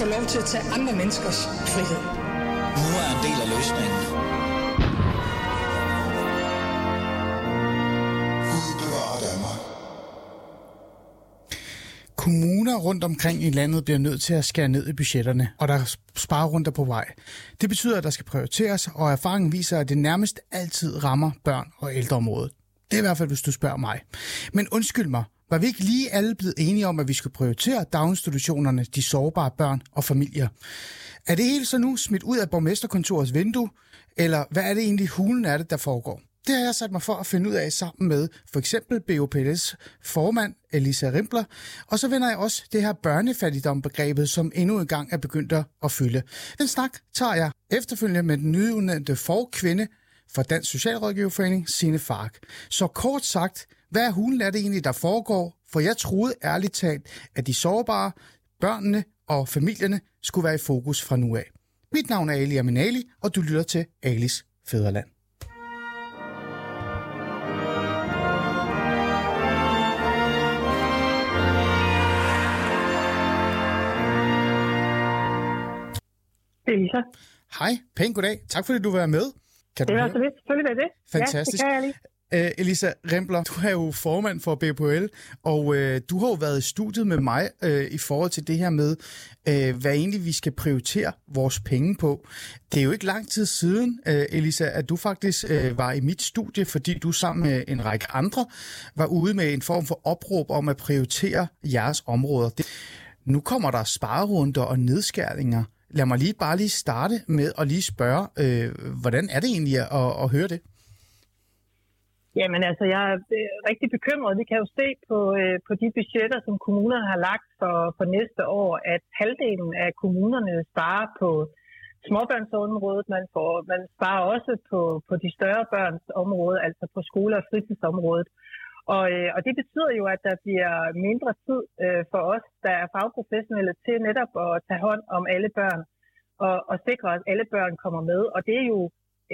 Få lov til at tage andre menneskers frihed. Nu er en del af løsningen. Kommuner rundt omkring i landet bliver nødt til at skære ned i budgetterne, og der er sparerunder på vej. Det betyder, at der skal prioriteres, og erfaringen viser, at det nærmest altid rammer børn og ældreområdet. Det er i hvert fald, hvis du spørger mig. Men undskyld mig, var vi ikke lige alle blevet enige om, at vi skulle prioritere daginstitutionerne, de sårbare børn og familier? Er det hele så nu smidt ud af borgmesterkontorets vindue, eller hvad er det egentlig hulen er det, der foregår? Det har jeg sat mig for at finde ud af sammen med for eksempel BOPL's formand Elisa Rimpler, og så vender jeg også det her børnefattigdombegrebet, som endnu en gang er begyndt at fylde. Den snak tager jeg efterfølgende med den nyudnævnte forkvinde for Dansk Socialrådgiverforening, Sine Fark. Så kort sagt, hvad er hulen er det egentlig, der foregår? For jeg troede ærligt talt, at de sårbare, børnene og familierne skulle være i fokus fra nu af. Mit navn er Ali Aminali, og du lytter til Alis Fæderland. Det er Lisa. Hej, pæn goddag. Tak fordi du var med. Kan Det du høre? altså lidt. Selvfølgelig er det. Fantastisk. Ja, det kan jeg lige. Uh, Elisa Rempler, du er jo formand for BPL, og uh, du har jo været i studiet med mig uh, i forhold til det her med, uh, hvad egentlig vi skal prioritere vores penge på. Det er jo ikke lang tid siden, uh, Elisa, at du faktisk uh, var i mit studie, fordi du sammen med en række andre var ude med en form for opråb om at prioritere jeres områder. Det, nu kommer der sparerunder og nedskæringer. Lad mig lige bare lige starte med at lige spørge, uh, hvordan er det egentlig at, at høre det? Jamen altså, jeg er øh, rigtig bekymret. Vi kan jo se på, øh, på de budgetter, som kommunerne har lagt for, for næste år, at halvdelen af kommunerne sparer på småbørnsområdet. Man, får, man sparer også på, på de større børns område, altså på skole- og fritidsområdet. Og, øh, og det betyder jo, at der bliver mindre tid øh, for os, der er fagprofessionelle, til netop at tage hånd om alle børn og, og sikre, at alle børn kommer med. Og det er jo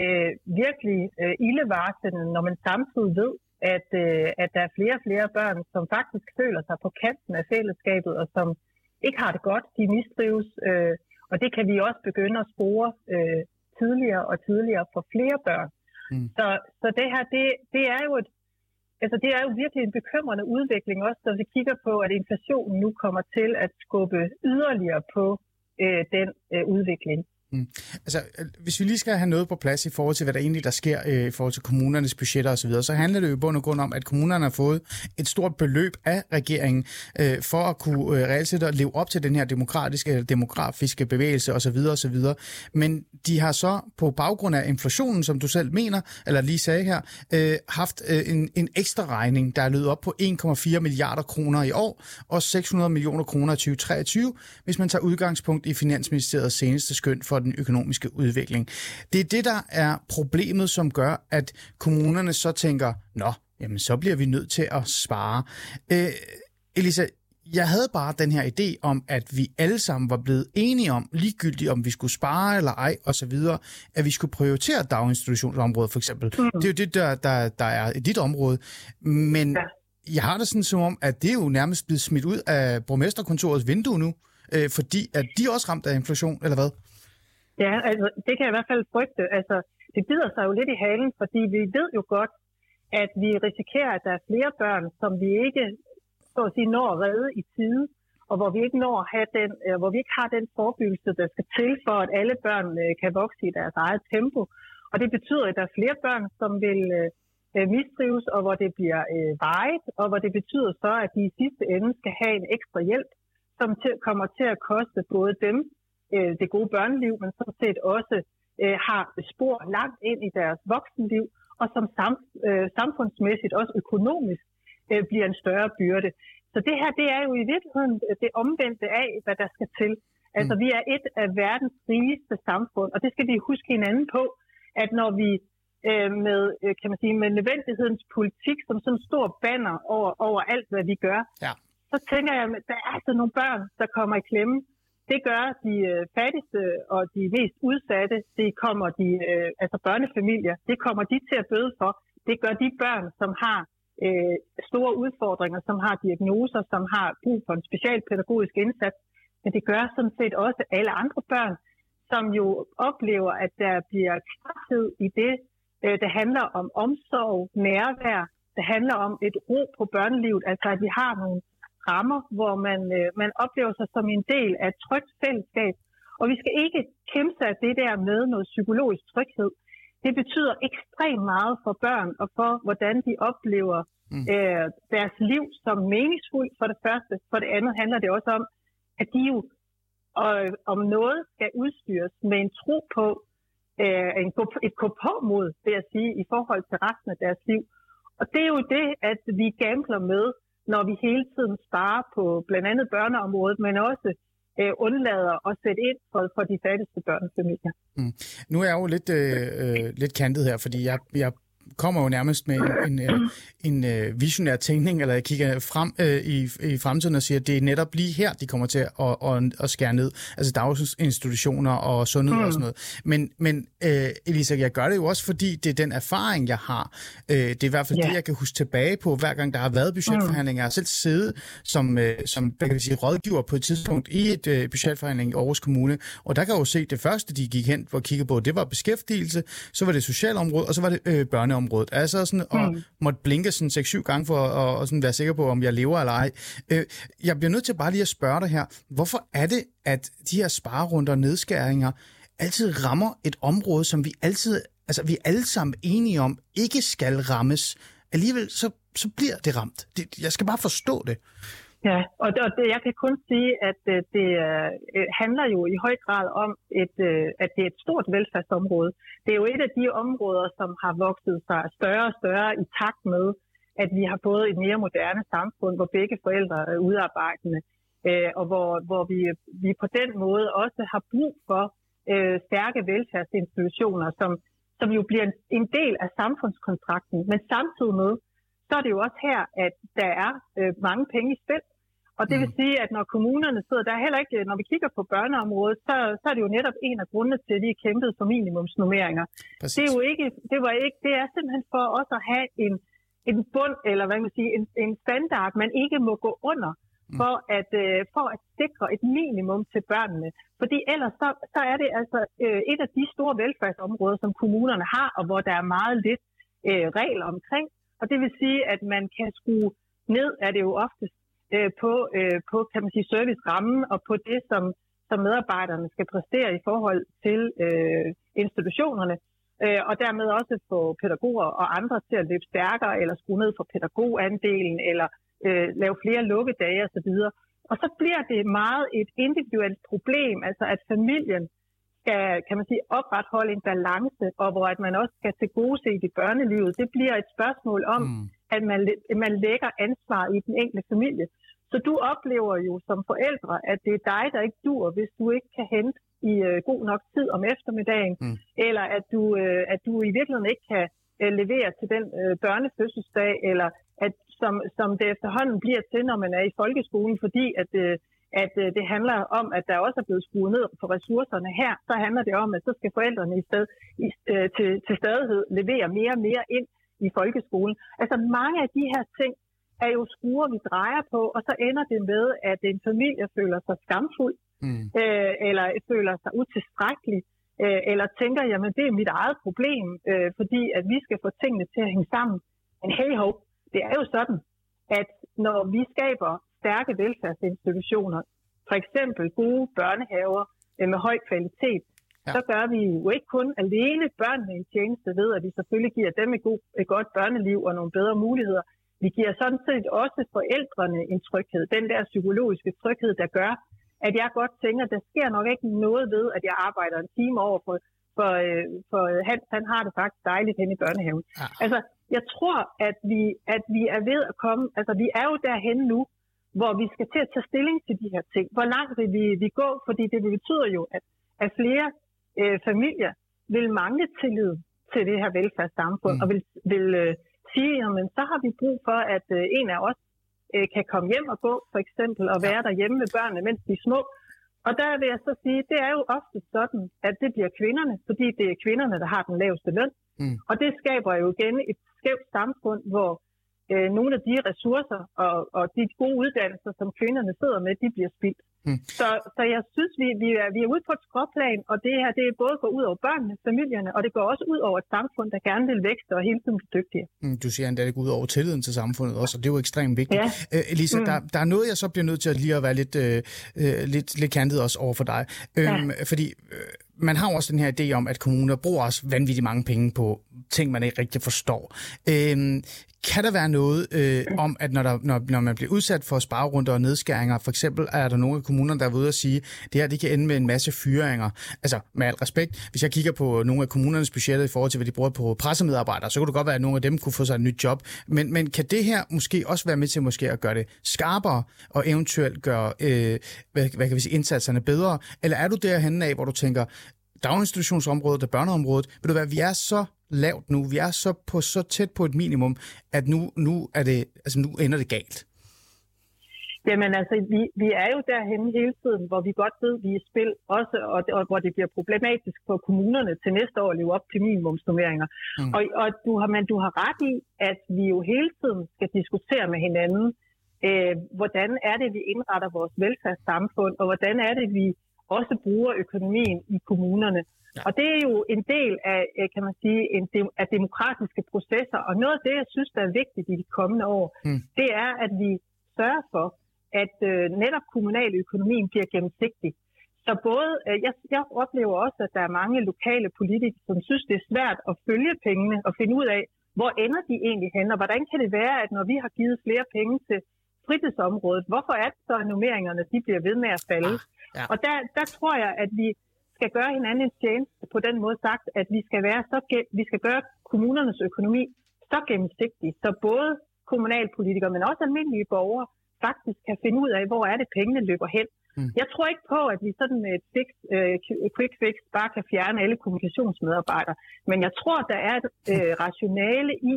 øh, virkelig øh, ildevarslende, når man samtidig ved, at, øh, at der er flere og flere børn, som faktisk føler sig på kanten af fællesskabet, og som ikke har det godt, de mistrives. Øh, og det kan vi også begynde at spore øh, tidligere og tidligere for flere børn. Mm. Så, så det her, det, det er jo et Altså det er jo virkelig en bekymrende udvikling, også når vi kigger på, at inflationen nu kommer til at skubbe yderligere på øh, den øh, udvikling. Mm. Altså, øh, hvis vi lige skal have noget på plads i forhold til, hvad der egentlig der sker øh, i forhold til kommunernes budgetter osv., så, så handler det jo i bund og grund om, at kommunerne har fået et stort beløb af regeringen øh, for at kunne øh, reelt set leve op til den her demokratiske eller demografiske bevægelse osv. osv. Men de har så på baggrund af inflationen, som du selv mener, eller lige sagde her, øh, haft øh, en, en ekstra regning, der er løbet op på 1,4 milliarder kroner i år, og 600 millioner kroner i 2023, hvis man tager udgangspunkt i Finansministeriets seneste skøn for den økonomiske udvikling. Det er det, der er problemet, som gør, at kommunerne så tænker, nå, jamen så bliver vi nødt til at spare. Øh, Elisa, jeg havde bare den her idé om, at vi alle sammen var blevet enige om, ligegyldigt om vi skulle spare eller ej osv., at vi skulle prioritere daginstitutionsområdet for eksempel. Mm. Det er jo det, der, der, der er i dit område. Men ja. jeg har det sådan som om, at det er jo nærmest blevet smidt ud af borgmesterkontorets vindue nu, øh, fordi at de er også ramt af inflation, eller hvad? Ja, altså det kan jeg i hvert fald frygte. Altså, det bider sig jo lidt i halen, fordi vi ved jo godt, at vi risikerer, at der er flere børn, som vi ikke så at sige, når at redde i tide, og hvor vi ikke når at have den, øh, hvor vi ikke har den forebyggelse, der skal til for, at alle børn øh, kan vokse i deres eget tempo. Og det betyder, at der er flere børn, som vil øh, øh mistrives, og hvor det bliver øh, vejet, og hvor det betyder så, at de i sidste ende skal have en ekstra hjælp, som til, kommer til at koste både dem øh, det gode børneliv, men sådan set også øh, har spor langt ind i deres voksenliv, og som sam, øh, samfundsmæssigt, også økonomisk, øh, bliver en større byrde. Så det her, det er jo i virkeligheden det omvendte af, hvad der skal til. Altså, mm. vi er et af verdens rigeste samfund, og det skal vi huske hinanden på, at når vi øh, med, øh, kan man sige, med nødvendighedens politik som sådan en stor banner over, over alt, hvad vi gør, ja. så tænker jeg, at der er altså nogle børn, der kommer i klemme. Det gør de øh, fattigste og de mest udsatte. Det kommer de, øh, altså børnefamilier, det kommer de til at bøde for. Det gør de børn, som har øh, store udfordringer, som har diagnoser, som har brug for en specialpædagogisk indsats. men det gør sådan set også alle andre børn, som jo oplever, at der bliver klarhed i det, øh, det handler om omsorg, nærvær, det handler om et ro på børnelivet, altså at vi har nogle rammer, hvor man, øh, man oplever sig som en del af et trygt fællesskab. Og vi skal ikke kæmpe sig af det der med noget psykologisk tryghed. Det betyder ekstremt meget for børn og for, hvordan de oplever mm. øh, deres liv som meningsfuldt for det første. For det andet handler det også om, at de jo og, om noget skal udstyres med en tro på, øh, en, et på-mod, vil jeg sige, i forhold til resten af deres liv. Og det er jo det, at vi gambler med, når vi hele tiden sparer på blandt andet børneområdet, men også øh, undlader at sætte ind for, for de fattigste børnefamilier. Mm. Nu er jeg jo lidt, øh, øh, lidt kantet her, fordi jeg, jeg kommer jo nærmest med en, en, en, en visionær tænkning, eller jeg kigger frem øh, i, i fremtiden og siger, at det er netop lige her, de kommer til at, at, at skære ned. Altså daginstitutioner og sundhed mm. og sådan noget. Men, men øh, Elisa, jeg gør det jo også, fordi det er den erfaring, jeg har. Øh, det er i hvert fald yeah. det, jeg kan huske tilbage på, hver gang der har været budgetforhandlinger. Jeg har selv siddet som, øh, som hvad kan vi sige, rådgiver på et tidspunkt i et øh, budgetforhandling i Aarhus Kommune, og der kan jeg jo se, at det første, de gik hen og kiggede på, det var beskæftigelse, så var det socialområde, og så var det øh, børne området. Altså sådan at mm. måtte blinke sådan 6-7 gange for at, at sådan være sikker på, om jeg lever eller ej. Øh, jeg bliver nødt til bare lige at spørge dig her. Hvorfor er det, at de her sparerunder og nedskæringer altid rammer et område, som vi altid, altså vi er alle sammen enige om, ikke skal rammes. Alligevel så, så bliver det ramt. Det, jeg skal bare forstå det. Ja, og det, og det, jeg kan kun sige, at øh, det øh, øh, handler jo i høj grad om, et, øh, at det er et stort velfærdsområde. Det er jo et af de områder, som har vokset sig større og større i takt med, at vi har fået et mere moderne samfund, hvor begge forældre er udarbejdende, øh, og hvor, hvor vi, vi på den måde også har brug for øh, stærke velfærdsinstitutioner, som, som jo bliver en, en del af samfundskontrakten. Men samtidig med, så er det jo også her, at der er øh, mange penge i spil. Og det vil mm. sige, at når kommunerne sidder, der er heller ikke, når vi kigger på børneområdet, så, så er det jo netop en af grundene til, at de er kæmpet for minimumsnummeringer. Det er jo ikke, det var ikke, det er simpelthen for os at have en, en bund, eller hvad man siger, en, en standard, man ikke må gå under, mm. for at, øh, for at sikre et minimum til børnene. Fordi ellers så, så er det altså øh, et af de store velfærdsområder, som kommunerne har, og hvor der er meget lidt øh, regler omkring. Og det vil sige, at man kan skrue ned, er det jo oftest øh, på, øh, på kan man sige, servicerammen og på det, som, som medarbejderne skal præstere i forhold til øh, institutionerne, øh, og dermed også få pædagoger og andre til at løbe stærkere, eller skrue ned for pædagogandelen, eller øh, lave flere lukkedage osv. Og så bliver det meget et individuelt problem, altså at familien skal, kan man sige, opretholde en balance, og hvor at man også skal til gode se i børnelivet. Det bliver et spørgsmål om, mm at man, man lægger ansvar i den enkelte familie. Så du oplever jo som forældre, at det er dig, der ikke dur, hvis du ikke kan hente i øh, god nok tid om eftermiddagen, mm. eller at du, øh, at du i virkeligheden ikke kan øh, levere til den øh, børnefødselsdag, eller at som, som det efterhånden bliver til, når man er i folkeskolen, fordi at, øh, at øh, det handler om, at der også er blevet skruet ned på ressourcerne her, så handler det om, at så skal forældrene i sted, i, øh, til, til stadighed levere mere og mere ind i folkeskolen. Altså mange af de her ting er jo skruer, vi drejer på, og så ender det med, at en familie føler sig skamfuld, mm. øh, eller føler sig utilstrækkelig, øh, eller tænker, jamen det er mit eget problem, øh, fordi at vi skal få tingene til at hænge sammen. Men hey ho, det er jo sådan, at når vi skaber stærke velfærdsinstitutioner, for eksempel gode børnehaver øh, med høj kvalitet, ja. så gør vi jo ikke kun alene børnene en tjeneste ved, at vi selvfølgelig giver dem et, god, et godt børneliv og nogle bedre muligheder. Vi giver sådan set også forældrene en tryghed, den der psykologiske tryghed, der gør, at jeg godt tænker, at der sker nok ikke noget ved, at jeg arbejder en time over for, for, øh, for Hans, han har det faktisk dejligt hen i børnehaven. Ja. Altså, jeg tror, at vi, at vi er ved at komme, altså vi er jo derhen nu, hvor vi skal til at tage stilling til de her ting. Hvor langt vil vi, vi gå? Fordi det betyder jo, at, at flere øh, familier vil mangle tillid til det her velfærdssamfund, mm. og vil, vil øh, sige, jamen så har vi brug for, at øh, en af os øh, kan komme hjem og gå, for eksempel, og være ja. derhjemme med børnene, mens de er små. Og der vil jeg så sige, det er jo ofte sådan, at det bliver kvinderne, fordi det er kvinderne, der har den laveste løn. Mm. Og det skaber jo igen et skævt samfund, hvor øh, nogle af de ressourcer og, og de gode uddannelser, som kvinderne sidder med, de bliver spildt. Mm. Så, så jeg synes, vi, vi, er, vi er ude på et skråplan, og det her det er både går ud over børnene, familierne, og det går også ud over et samfund, der gerne vil vækste og hele tiden blive dygtigere. Mm, du siger endda, det går ud over tilliden til samfundet også, og det er jo ekstremt vigtigt. Ja. Øh, Elisa, mm. der, der er noget, jeg så bliver nødt til at lige at være lidt, øh, øh lidt, lidt kantet også over for dig. Øhm, ja. Fordi øh, man har også den her idé om, at kommuner bruger også vanvittigt mange penge på ting, man ikke rigtig forstår. Øhm, kan der være noget øh, om, at når, der, når, når man bliver udsat for sparerunder og nedskæringer, for eksempel er der nogle af kommunerne, der er ude og sige, at det her det kan ende med en masse fyringer. Altså med al respekt, hvis jeg kigger på nogle af kommunernes budgetter i forhold til, hvad de bruger på pressemedarbejdere, så kunne det godt være, at nogle af dem kunne få sig et nyt job. Men, men kan det her måske også være med til måske at gøre det skarpere og eventuelt gøre øh, hvad, hvad kan vi sige, indsatserne bedre? Eller er du derhen af, hvor du tænker, daginstitutionsområdet og børneområdet, vil du være, vi er så lavt nu, vi er så på så tæt på et minimum, at nu, nu, er det, altså nu ender det galt. Jamen altså, vi, vi er jo derhen hele tiden, hvor vi godt ved, at vi er i spil, også, og, og hvor det bliver problematisk for kommunerne til næste år at leve op til minimumsnummeringer. Mm. Og, og du, har, men du har ret i, at vi jo hele tiden skal diskutere med hinanden, øh, hvordan er det, vi indretter vores velfærdssamfund, og hvordan er det, vi også bruger økonomien i kommunerne. Ja. Og det er jo en del af, øh, kan man sige, en de, af demokratiske processer. Og noget af det, jeg synes, der er vigtigt i de kommende år, mm. det er, at vi sørger for, at øh, netop kommunaløkonomien bliver gennemsigtig. Så både, øh, jeg, jeg oplever også, at der er mange lokale politikere, som synes, det er svært at følge pengene og finde ud af, hvor ender de egentlig hen, og hvordan kan det være, at når vi har givet flere penge til fritidsområdet, hvorfor er det så, at nummeringerne de bliver ved med at falde? Ah. Ja. Og der, der tror jeg, at vi skal gøre hinanden en tjeneste på den måde sagt, at vi skal, være så, vi skal gøre kommunernes økonomi så gennemsigtig, så både kommunalpolitikere, men også almindelige borgere faktisk kan finde ud af, hvor er det pengene løber hen. Mm. Jeg tror ikke på, at vi sådan et fix, uh, quick fix bare kan fjerne alle kommunikationsmedarbejdere, men jeg tror, der er et uh, rationale i,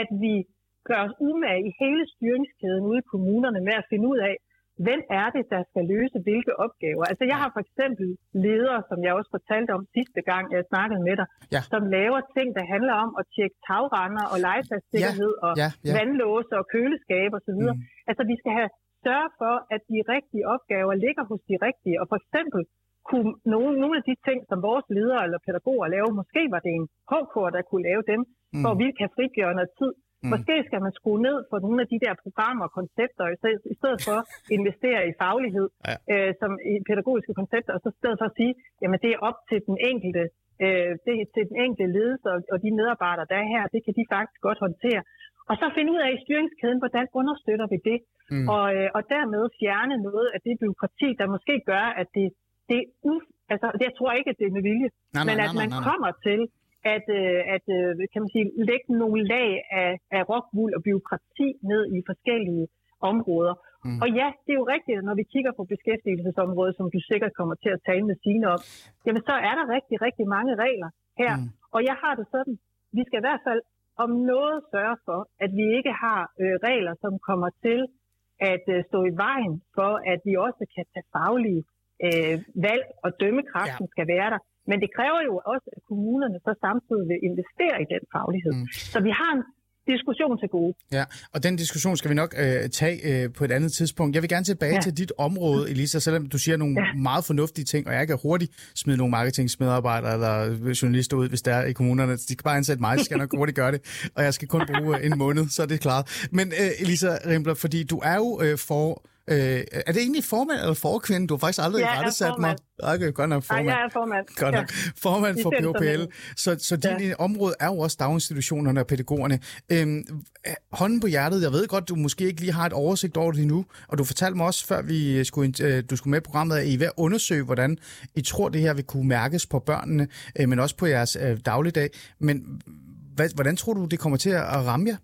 at vi gør os umage i hele styringskæden ude i kommunerne med at finde ud af, hvem er det, der skal løse hvilke opgaver? Altså jeg har for eksempel ledere, som jeg også fortalte om sidste gang, jeg snakkede med dig, ja. som laver ting, der handler om at tjekke tagrender og legepladssikkerhed ja. og ja. Ja. vandlåse og køleskab osv. Mm. Altså vi skal have sørge for, at de rigtige opgaver ligger hos de rigtige. Og for eksempel kunne nogle, nogle af de ting, som vores ledere eller pædagoger laver, måske var det en HK, der kunne lave dem, mm. hvor vi kan frigøre noget tid Mm. Måske skal man skrue ned for nogle af de der programmer og koncepter, i stedet for at investere i faglighed ja. øh, som i pædagogiske koncepter, og så i stedet for at sige, jamen det er op til den enkelte, øh, det er til den enkelte ledelse og, og de medarbejdere, der er her, det kan de faktisk godt håndtere. Og så finde ud af i styringskæden, hvordan understøtter vi det, mm. og, øh, og dermed fjerne noget af det byråkrati, der måske gør, at det, det er u, altså, jeg tror ikke, at det er med vilje, nej, nej, men at nej, nej, man nej. kommer til at, øh, at øh, kan man sige, lægge nogle lag af, af rockwool og byråkrati ned i forskellige områder. Mm. Og ja, det er jo rigtigt, når vi kigger på beskæftigelsesområdet, som du sikkert kommer til at tale med sine om, jamen så er der rigtig, rigtig mange regler her. Mm. Og jeg har det sådan, vi skal i hvert fald om noget sørge for, at vi ikke har øh, regler, som kommer til at øh, stå i vejen for, at vi også kan tage faglige øh, valg, og dømmekraften ja. skal være der. Men det kræver jo også, at kommunerne så samtidig vil investere i den faglighed. Mm. Så vi har en diskussion til gode. Ja, og den diskussion skal vi nok øh, tage øh, på et andet tidspunkt. Jeg vil gerne tilbage ja. til dit område, Elisa, selvom du siger nogle ja. meget fornuftige ting, og jeg kan hurtigt smide nogle marketingsmedarbejdere eller journalister ud, hvis der er i kommunerne. De kan bare ansætte mig, så skal jeg nok hurtigt gøre det, og jeg skal kun bruge en måned, så er det klart. Men øh, Elisa Rimbler, fordi du er jo øh, for Øh, er det egentlig formand eller forkvinde? Du har faktisk aldrig ja, sat mig. Okay, godt nok formand. Nej, jeg er formand. Godt nok. Formand for POPL. Så, så din ja. område er jo også daginstitutionerne og pædagogerne. Øhm, hånden på hjertet, jeg ved godt, du måske ikke lige har et oversigt over det nu, og du fortalte mig også, før vi skulle, øh, du skulle med i programmet, at I er ved at undersøge, hvordan I tror, det her vil kunne mærkes på børnene, øh, men også på jeres øh, dagligdag. Men hvordan tror du, det kommer til at ramme jer?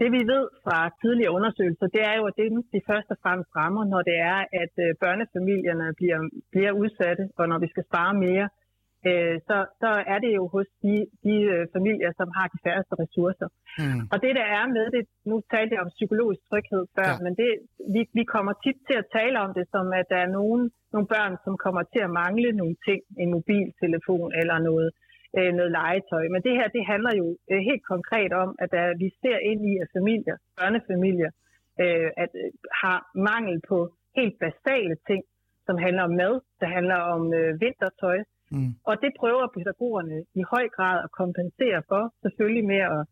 Det vi ved fra tidligere undersøgelser, det er jo, at det de først og fremmest rammer, når det er, at øh, børnefamilierne bliver, bliver udsatte, og når vi skal spare mere, øh, så, så er det jo hos de, de øh, familier, som har de færreste ressourcer. Mm. Og det der er med det, nu talte jeg om psykologisk tryghed før, ja. men det, vi, vi kommer tit til at tale om det, som at der er nogen, nogle børn, som kommer til at mangle nogle ting, en mobiltelefon eller noget øh, noget legetøj. Men det her, det handler jo øh, helt konkret om, at der, vi ser ind i, at familier, børnefamilier, øh, at, øh, har mangel på helt basale ting, som handler om mad, der handler om øh, vintertøj. Mm. Og det prøver pædagogerne i høj grad at kompensere for, selvfølgelig med at,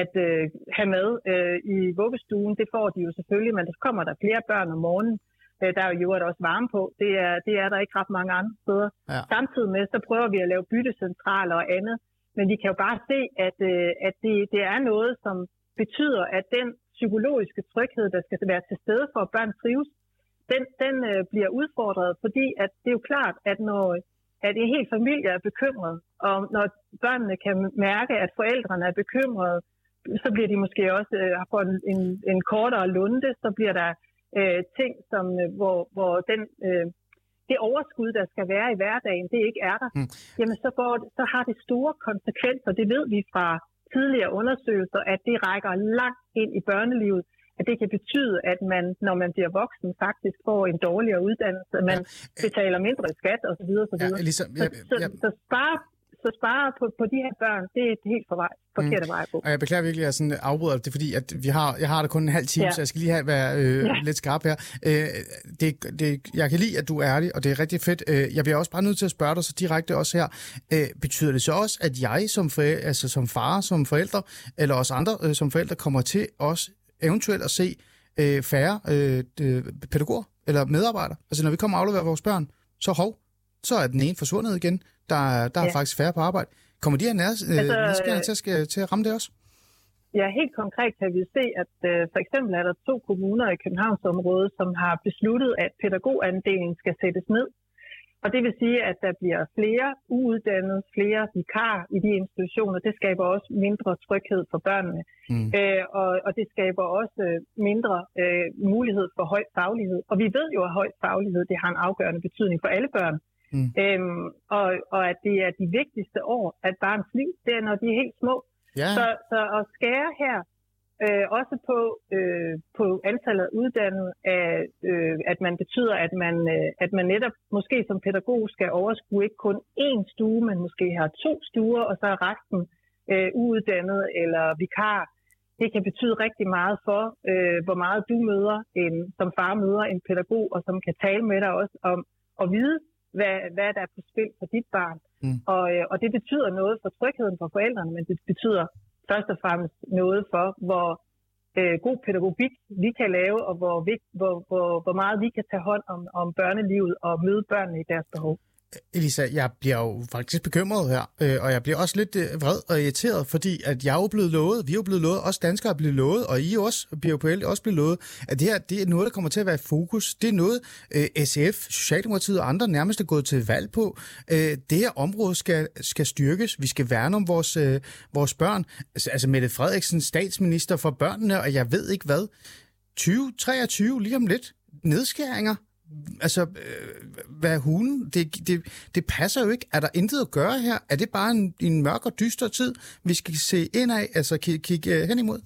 at øh, have mad øh, i vuggestuen. Det får de jo selvfølgelig, men der kommer der flere børn om morgenen. Øh, der er jo også varme på. Det er, det er der ikke ret mange andre steder. Ja. Samtidig med, så prøver vi at lave byttecentraler og andet. Men vi kan jo bare se, at, øh, at det, det er noget, som betyder, at den psykologiske tryghed, der skal være til stede for, at børn trives, den, den øh, bliver udfordret, fordi at det er jo klart, at når at en hel familie er bekymret, og når børnene kan mærke, at forældrene er bekymrede, så bliver de måske også øh, får en, en, en kortere lunde, så bliver der øh, ting, som, øh, hvor, hvor den, øh, det overskud, der skal være i hverdagen, det ikke er der, mm. jamen så, går, så har det store konsekvenser. Det ved vi fra tidligere undersøgelser, at det rækker langt ind i børnelivet at det kan betyde, at man, når man bliver voksen, faktisk får en dårligere uddannelse, man ja. betaler mindre skat osv. osv. Ja, ligesom, ja, ja. Så, så, så spare så spare på, på de her børn, det er et helt for vej, forkert mm. vej på. Og jeg beklager virkelig, at jeg sådan afbryder det, fordi at vi har, jeg har det kun en halv time, ja. så jeg skal lige have, være øh, ja. lidt skarp her. Øh, det, det, jeg kan lide, at du er ærlig, og det er rigtig fedt. Øh, jeg bliver også bare nødt til at spørge dig så direkte også her. Øh, betyder det så også, at jeg som, forældre, altså som far, som forældre, eller også andre øh, som forældre, kommer til også eventuelt at se øh, færre øh, pædagoger eller medarbejdere. Altså når vi kommer og afleverer vores børn, så hov, så er den ene forsvundet igen. Der, der ja. er faktisk færre på arbejde. Kommer de her nær, øh, altså, til, at, til at ramme det også? Ja, helt konkret kan vi se, at øh, for eksempel er der to kommuner i Københavnsområdet, som har besluttet, at pædagogandelen skal sættes ned og det vil sige, at der bliver flere uuddannede, flere vikar i de institutioner. Det skaber også mindre tryghed for børnene. Mm. Øh, og, og det skaber også øh, mindre øh, mulighed for høj faglighed. Og vi ved jo, at høj faglighed det har en afgørende betydning for alle børn. Mm. Øhm, og, og at det er de vigtigste år af et barns liv, det er, når de er helt små. Yeah. Så, så at skære her Øh, også på, øh, på antallet af uddannede, af, øh, at man betyder, at man, øh, at man netop måske som pædagog skal overskue ikke kun én stue, men måske har to stuer, og så er resten øh, uuddannet eller vikar. Det kan betyde rigtig meget for, øh, hvor meget du møder, en, som far møder en pædagog, og som kan tale med dig også om at vide, hvad, hvad der er på spil for dit barn. Mm. Og, øh, og det betyder noget for trygheden for forældrene, men det betyder først og fremmest noget for, hvor øh, god pædagogik vi kan lave, og hvor, hvor, hvor, hvor meget vi kan tage hånd om, om børnelivet og møde børnene i deres behov. Elisa, jeg bliver jo faktisk bekymret her, øh, og jeg bliver også lidt øh, vred og irriteret, fordi at jeg er jo blevet lovet, vi er jo blevet lovet, også danskere er blevet lovet, og I også, BOPL også blevet lovet, at det her det er noget, der kommer til at være i fokus. Det er noget, øh, SF, Socialdemokratiet og andre nærmest er gået til valg på. Øh, det her område skal, skal styrkes. Vi skal værne om vores, øh, vores børn. Altså, altså Mette Frederiksen, statsminister for børnene, og jeg ved ikke hvad. 2023, lige om lidt. Nedskæringer altså, øh, hvad hun? det, det, det passer jo ikke. Er der intet at gøre her? Er det bare en, en mørk og dyster tid, vi skal se ind af, altså kigge kig, uh, øh, hen imod?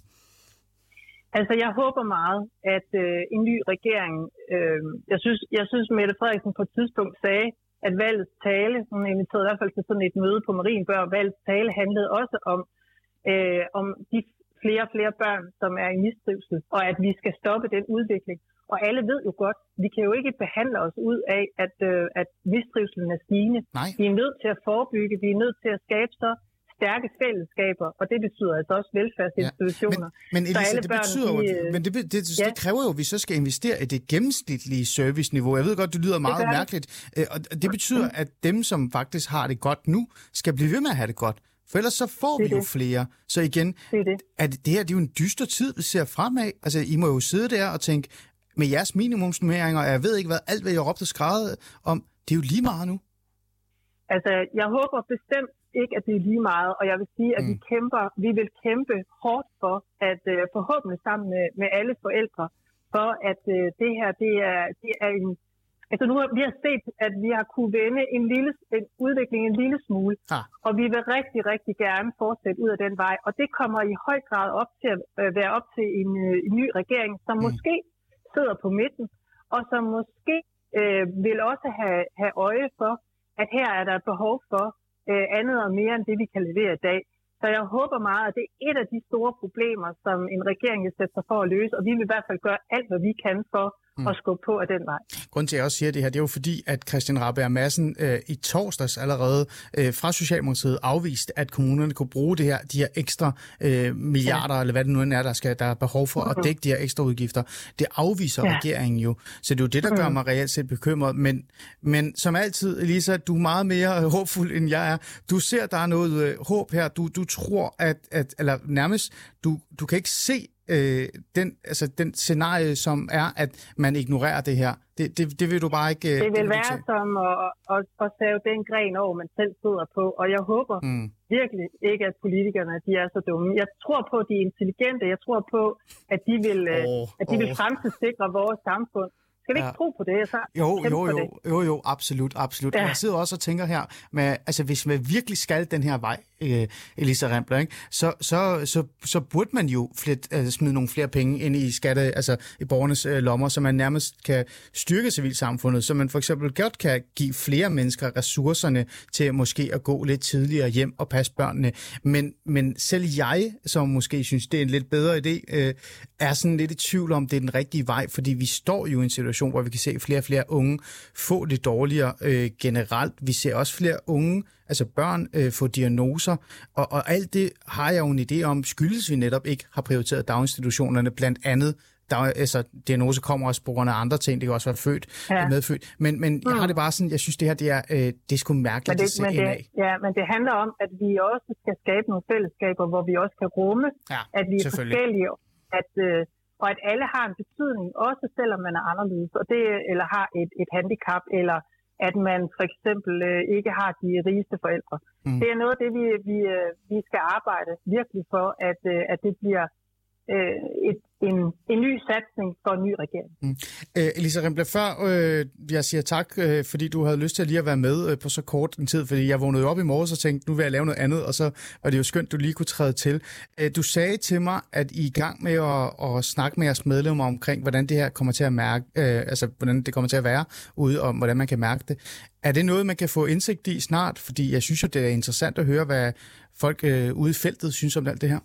Altså, jeg håber meget, at øh, en ny regering, øh, jeg, synes, jeg synes, Mette Frederiksen på et tidspunkt sagde, at valgets tale, hun inviterede i hvert fald til sådan et møde på Marienbørn, valgets tale handlede også om, øh, om de flere og flere børn, som er i mistrivsel, og at vi skal stoppe den udvikling. Og alle ved jo godt, vi kan jo ikke behandle os ud af, at, øh, at mistrivselen er stigende. Nej. Vi er nødt til at forebygge, vi er nødt til at skabe så stærke fællesskaber, og det betyder altså også velfærdsinstitutioner. Ja. Men, men Elisa, det børn, betyder de, jo, men det, det, det, ja. det kræver jo, at vi så skal investere i det gennemsnitlige serviceniveau. Jeg ved godt, det lyder meget det mærkeligt, øh, og det betyder, at dem, som faktisk har det godt nu, skal blive ved med at have det godt. For ellers så får vi jo det. flere. Så igen, det er det. Det, det her det er jo en dyster tid, vi ser fremad. Altså, I må jo sidde der og tænke, med jeres minimumsnummeringer, og jeg ved ikke hvad, alt hvad jeg råbte og skrædde om, det er jo lige meget nu. Altså, jeg håber bestemt ikke, at det er lige meget, og jeg vil sige, at mm. vi kæmper, vi vil kæmpe hårdt for, at uh, forhåbentlig sammen med, med alle forældre, for at uh, det her, det er, det er en, altså nu har vi har set, at vi har kunne vende en lille en udvikling en lille smule, ah. og vi vil rigtig, rigtig gerne fortsætte ud af den vej, og det kommer i høj grad op til at uh, være op til en, uh, en ny regering, som mm. måske sidder på midten, og som måske øh, vil også have, have øje for, at her er der behov for øh, andet og mere end det, vi kan levere i dag. Så jeg håber meget, at det er et af de store problemer, som en regering vil sætte sig for at løse, og vi vil i hvert fald gøre alt, hvad vi kan for mm. at skubbe på af den vej. Grunden til, at jeg også siger det her, det er jo fordi, at Christian Rabberg Madsen øh, i torsdags allerede øh, fra Socialdemokratiet afviste, at kommunerne kunne bruge det her, de her ekstra øh, milliarder, ja. eller hvad det nu er, der, skal, der er behov for mm-hmm. at dække de her ekstra udgifter. Det afviser ja. regeringen jo. Så det er jo det, der gør mm. mig reelt set bekymret. Men, men som altid, Elisa, du er meget mere øh, håbfuld, end jeg er. Du ser, der er noget øh, håb her. Du, du tror, at, at eller nærmest, du, du kan ikke se øh, den, altså, den scenarie, som er, at man ignorerer det her. Det, det, det vil du bare ikke... Øh, det vil det være som at, at, at save den gren over, man selv sidder på, og jeg håber mm. virkelig ikke, at politikerne de er så dumme. Jeg tror på, at de er intelligente. Jeg tror på, at de vil, oh, at de oh. vil fremtidssikre vores samfund. Skal vi ikke ja. tro på det? Så jo, jo, jo, det? jo, jo, absolut, absolut. Ja. Jeg sidder også og tænker her, med, altså hvis man virkelig skal den her vej, øh, Elisa Rempler, ikke? Så, så, så, så burde man jo flet, altså, smide nogle flere penge ind i skatte, altså i borgernes øh, lommer, så man nærmest kan styrke civilsamfundet, så man for eksempel godt kan give flere mennesker ressourcerne til måske at gå lidt tidligere hjem og passe børnene. Men, men selv jeg, som måske synes, det er en lidt bedre idé, øh, er sådan lidt i tvivl om, det er den rigtige vej, fordi vi står jo i en situation, hvor vi kan se flere og flere unge få det dårligere øh, generelt. Vi ser også flere unge altså børn øh, få diagnoser, og, og alt det har jeg jo en idé om, skyldes vi netop ikke har prioriteret daginstitutionerne, blandt andet der, altså, diagnose kommer også på grund af andre ting, det kan også være født, ja. medfødt, men, men mm. jeg har det bare sådan, jeg synes det her, det er, øh, det er sgu mærkeligt men det, at se men det, af. Ja, men det handler om, at vi også skal skabe nogle fællesskaber, hvor vi også kan rumme, ja, at vi er forskellige, at, øh, og at alle har en betydning, også selvom man er anderledes, og det, eller har et, et handicap, eller at man for eksempel øh, ikke har de rigeste forældre. Mm. Det er noget af det, vi, vi, øh, vi skal arbejde virkelig for, at, øh, at det bliver øh, et, en, en ny satsning for en ny regering. Mm. Øh, Elisa Rimble, før øh, jeg siger tak, øh, fordi du havde lyst til lige at være med øh, på så kort en tid, fordi jeg vågnede op i morges og tænkte, nu vil jeg lave noget andet, og så var det jo skønt, du lige kunne træde til. Øh, du sagde til mig, at I er i gang med at, at snakke med jeres medlemmer omkring, hvordan det her kommer til at mærke, øh, altså hvordan det kommer til at være ude, og hvordan man kan mærke det. Er det noget, man kan få indsigt i snart? Fordi jeg synes jo, det er interessant at høre, hvad folk øh, ude i feltet synes om alt det her.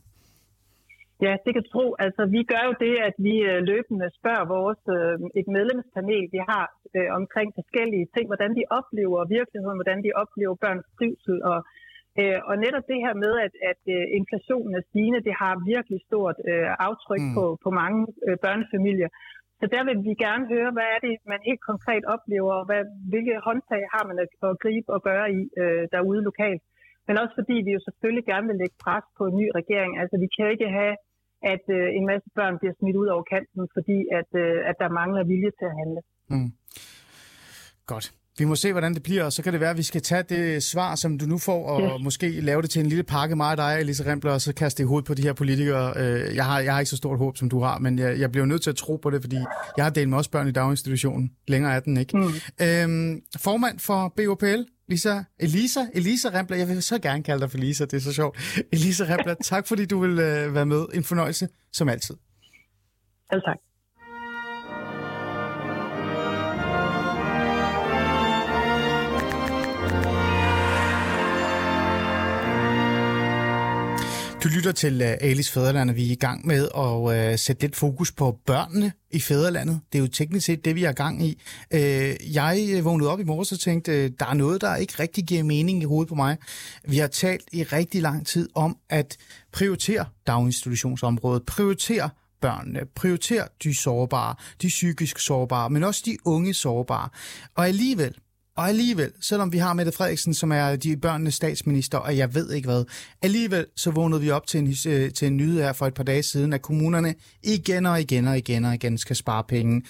Ja, det kan tro. Altså, vi gør jo det, at vi øh, løbende spørger vores øh, et medlemspanel, vi har øh, omkring forskellige ting, hvordan de oplever virkeligheden, hvordan de oplever børns trivsel. Og, øh, og netop det her med, at, at øh, inflationen er stigende, det har virkelig stort øh, aftryk mm. på, på mange øh, børnefamilier. Så der vil vi gerne høre, hvad er det, man helt konkret oplever, og hvad, hvilke håndtag har man at, at gribe og gøre i øh, derude lokalt men også fordi vi jo selvfølgelig gerne vil lægge pres på en ny regering. Altså vi kan ikke have, at øh, en masse børn bliver smidt ud over kanten, fordi at, øh, at der mangler vilje til at handle. Mm. Godt. Vi må se, hvordan det bliver, og så kan det være, at vi skal tage det svar, som du nu får, og yes. måske lave det til en lille pakke, mig og dig, Elisa Rempler, og så kaste det i hovedet på de her politikere. Øh, jeg har, jeg har ikke så stort håb, som du har, men jeg, jeg bliver nødt til at tro på det, fordi jeg har delt med også børn i daginstitutionen. Længere er den ikke. Mm. Øhm, formand for BOPL, Lisa, Elisa, Elisa Rempler, jeg vil så gerne kalde dig for Lisa, det er så sjovt. Elisa Rempler, tak fordi du vil øh, være med. En fornøjelse, som altid. Selv tak. Du lytter til øh, Alice Fæderland, og vi er i gang med at øh, sætte lidt fokus på børnene i Fæderlandet. Det er jo teknisk set det, vi er gang i. Øh, jeg øh, vågnede op i morges og tænkte, øh, der er noget, der ikke rigtig giver mening i hovedet på mig. Vi har talt i rigtig lang tid om at prioritere daginstitutionsområdet, prioritere børnene, prioritere de sårbare, de psykisk sårbare, men også de unge sårbare. Og alligevel, og alligevel, selvom vi har Mette Frederiksen, som er de børnenes statsminister, og jeg ved ikke hvad, alligevel så vågnede vi op til en, øh, til en nyhed her for et par dage siden, at kommunerne igen og igen og igen og igen skal spare penge.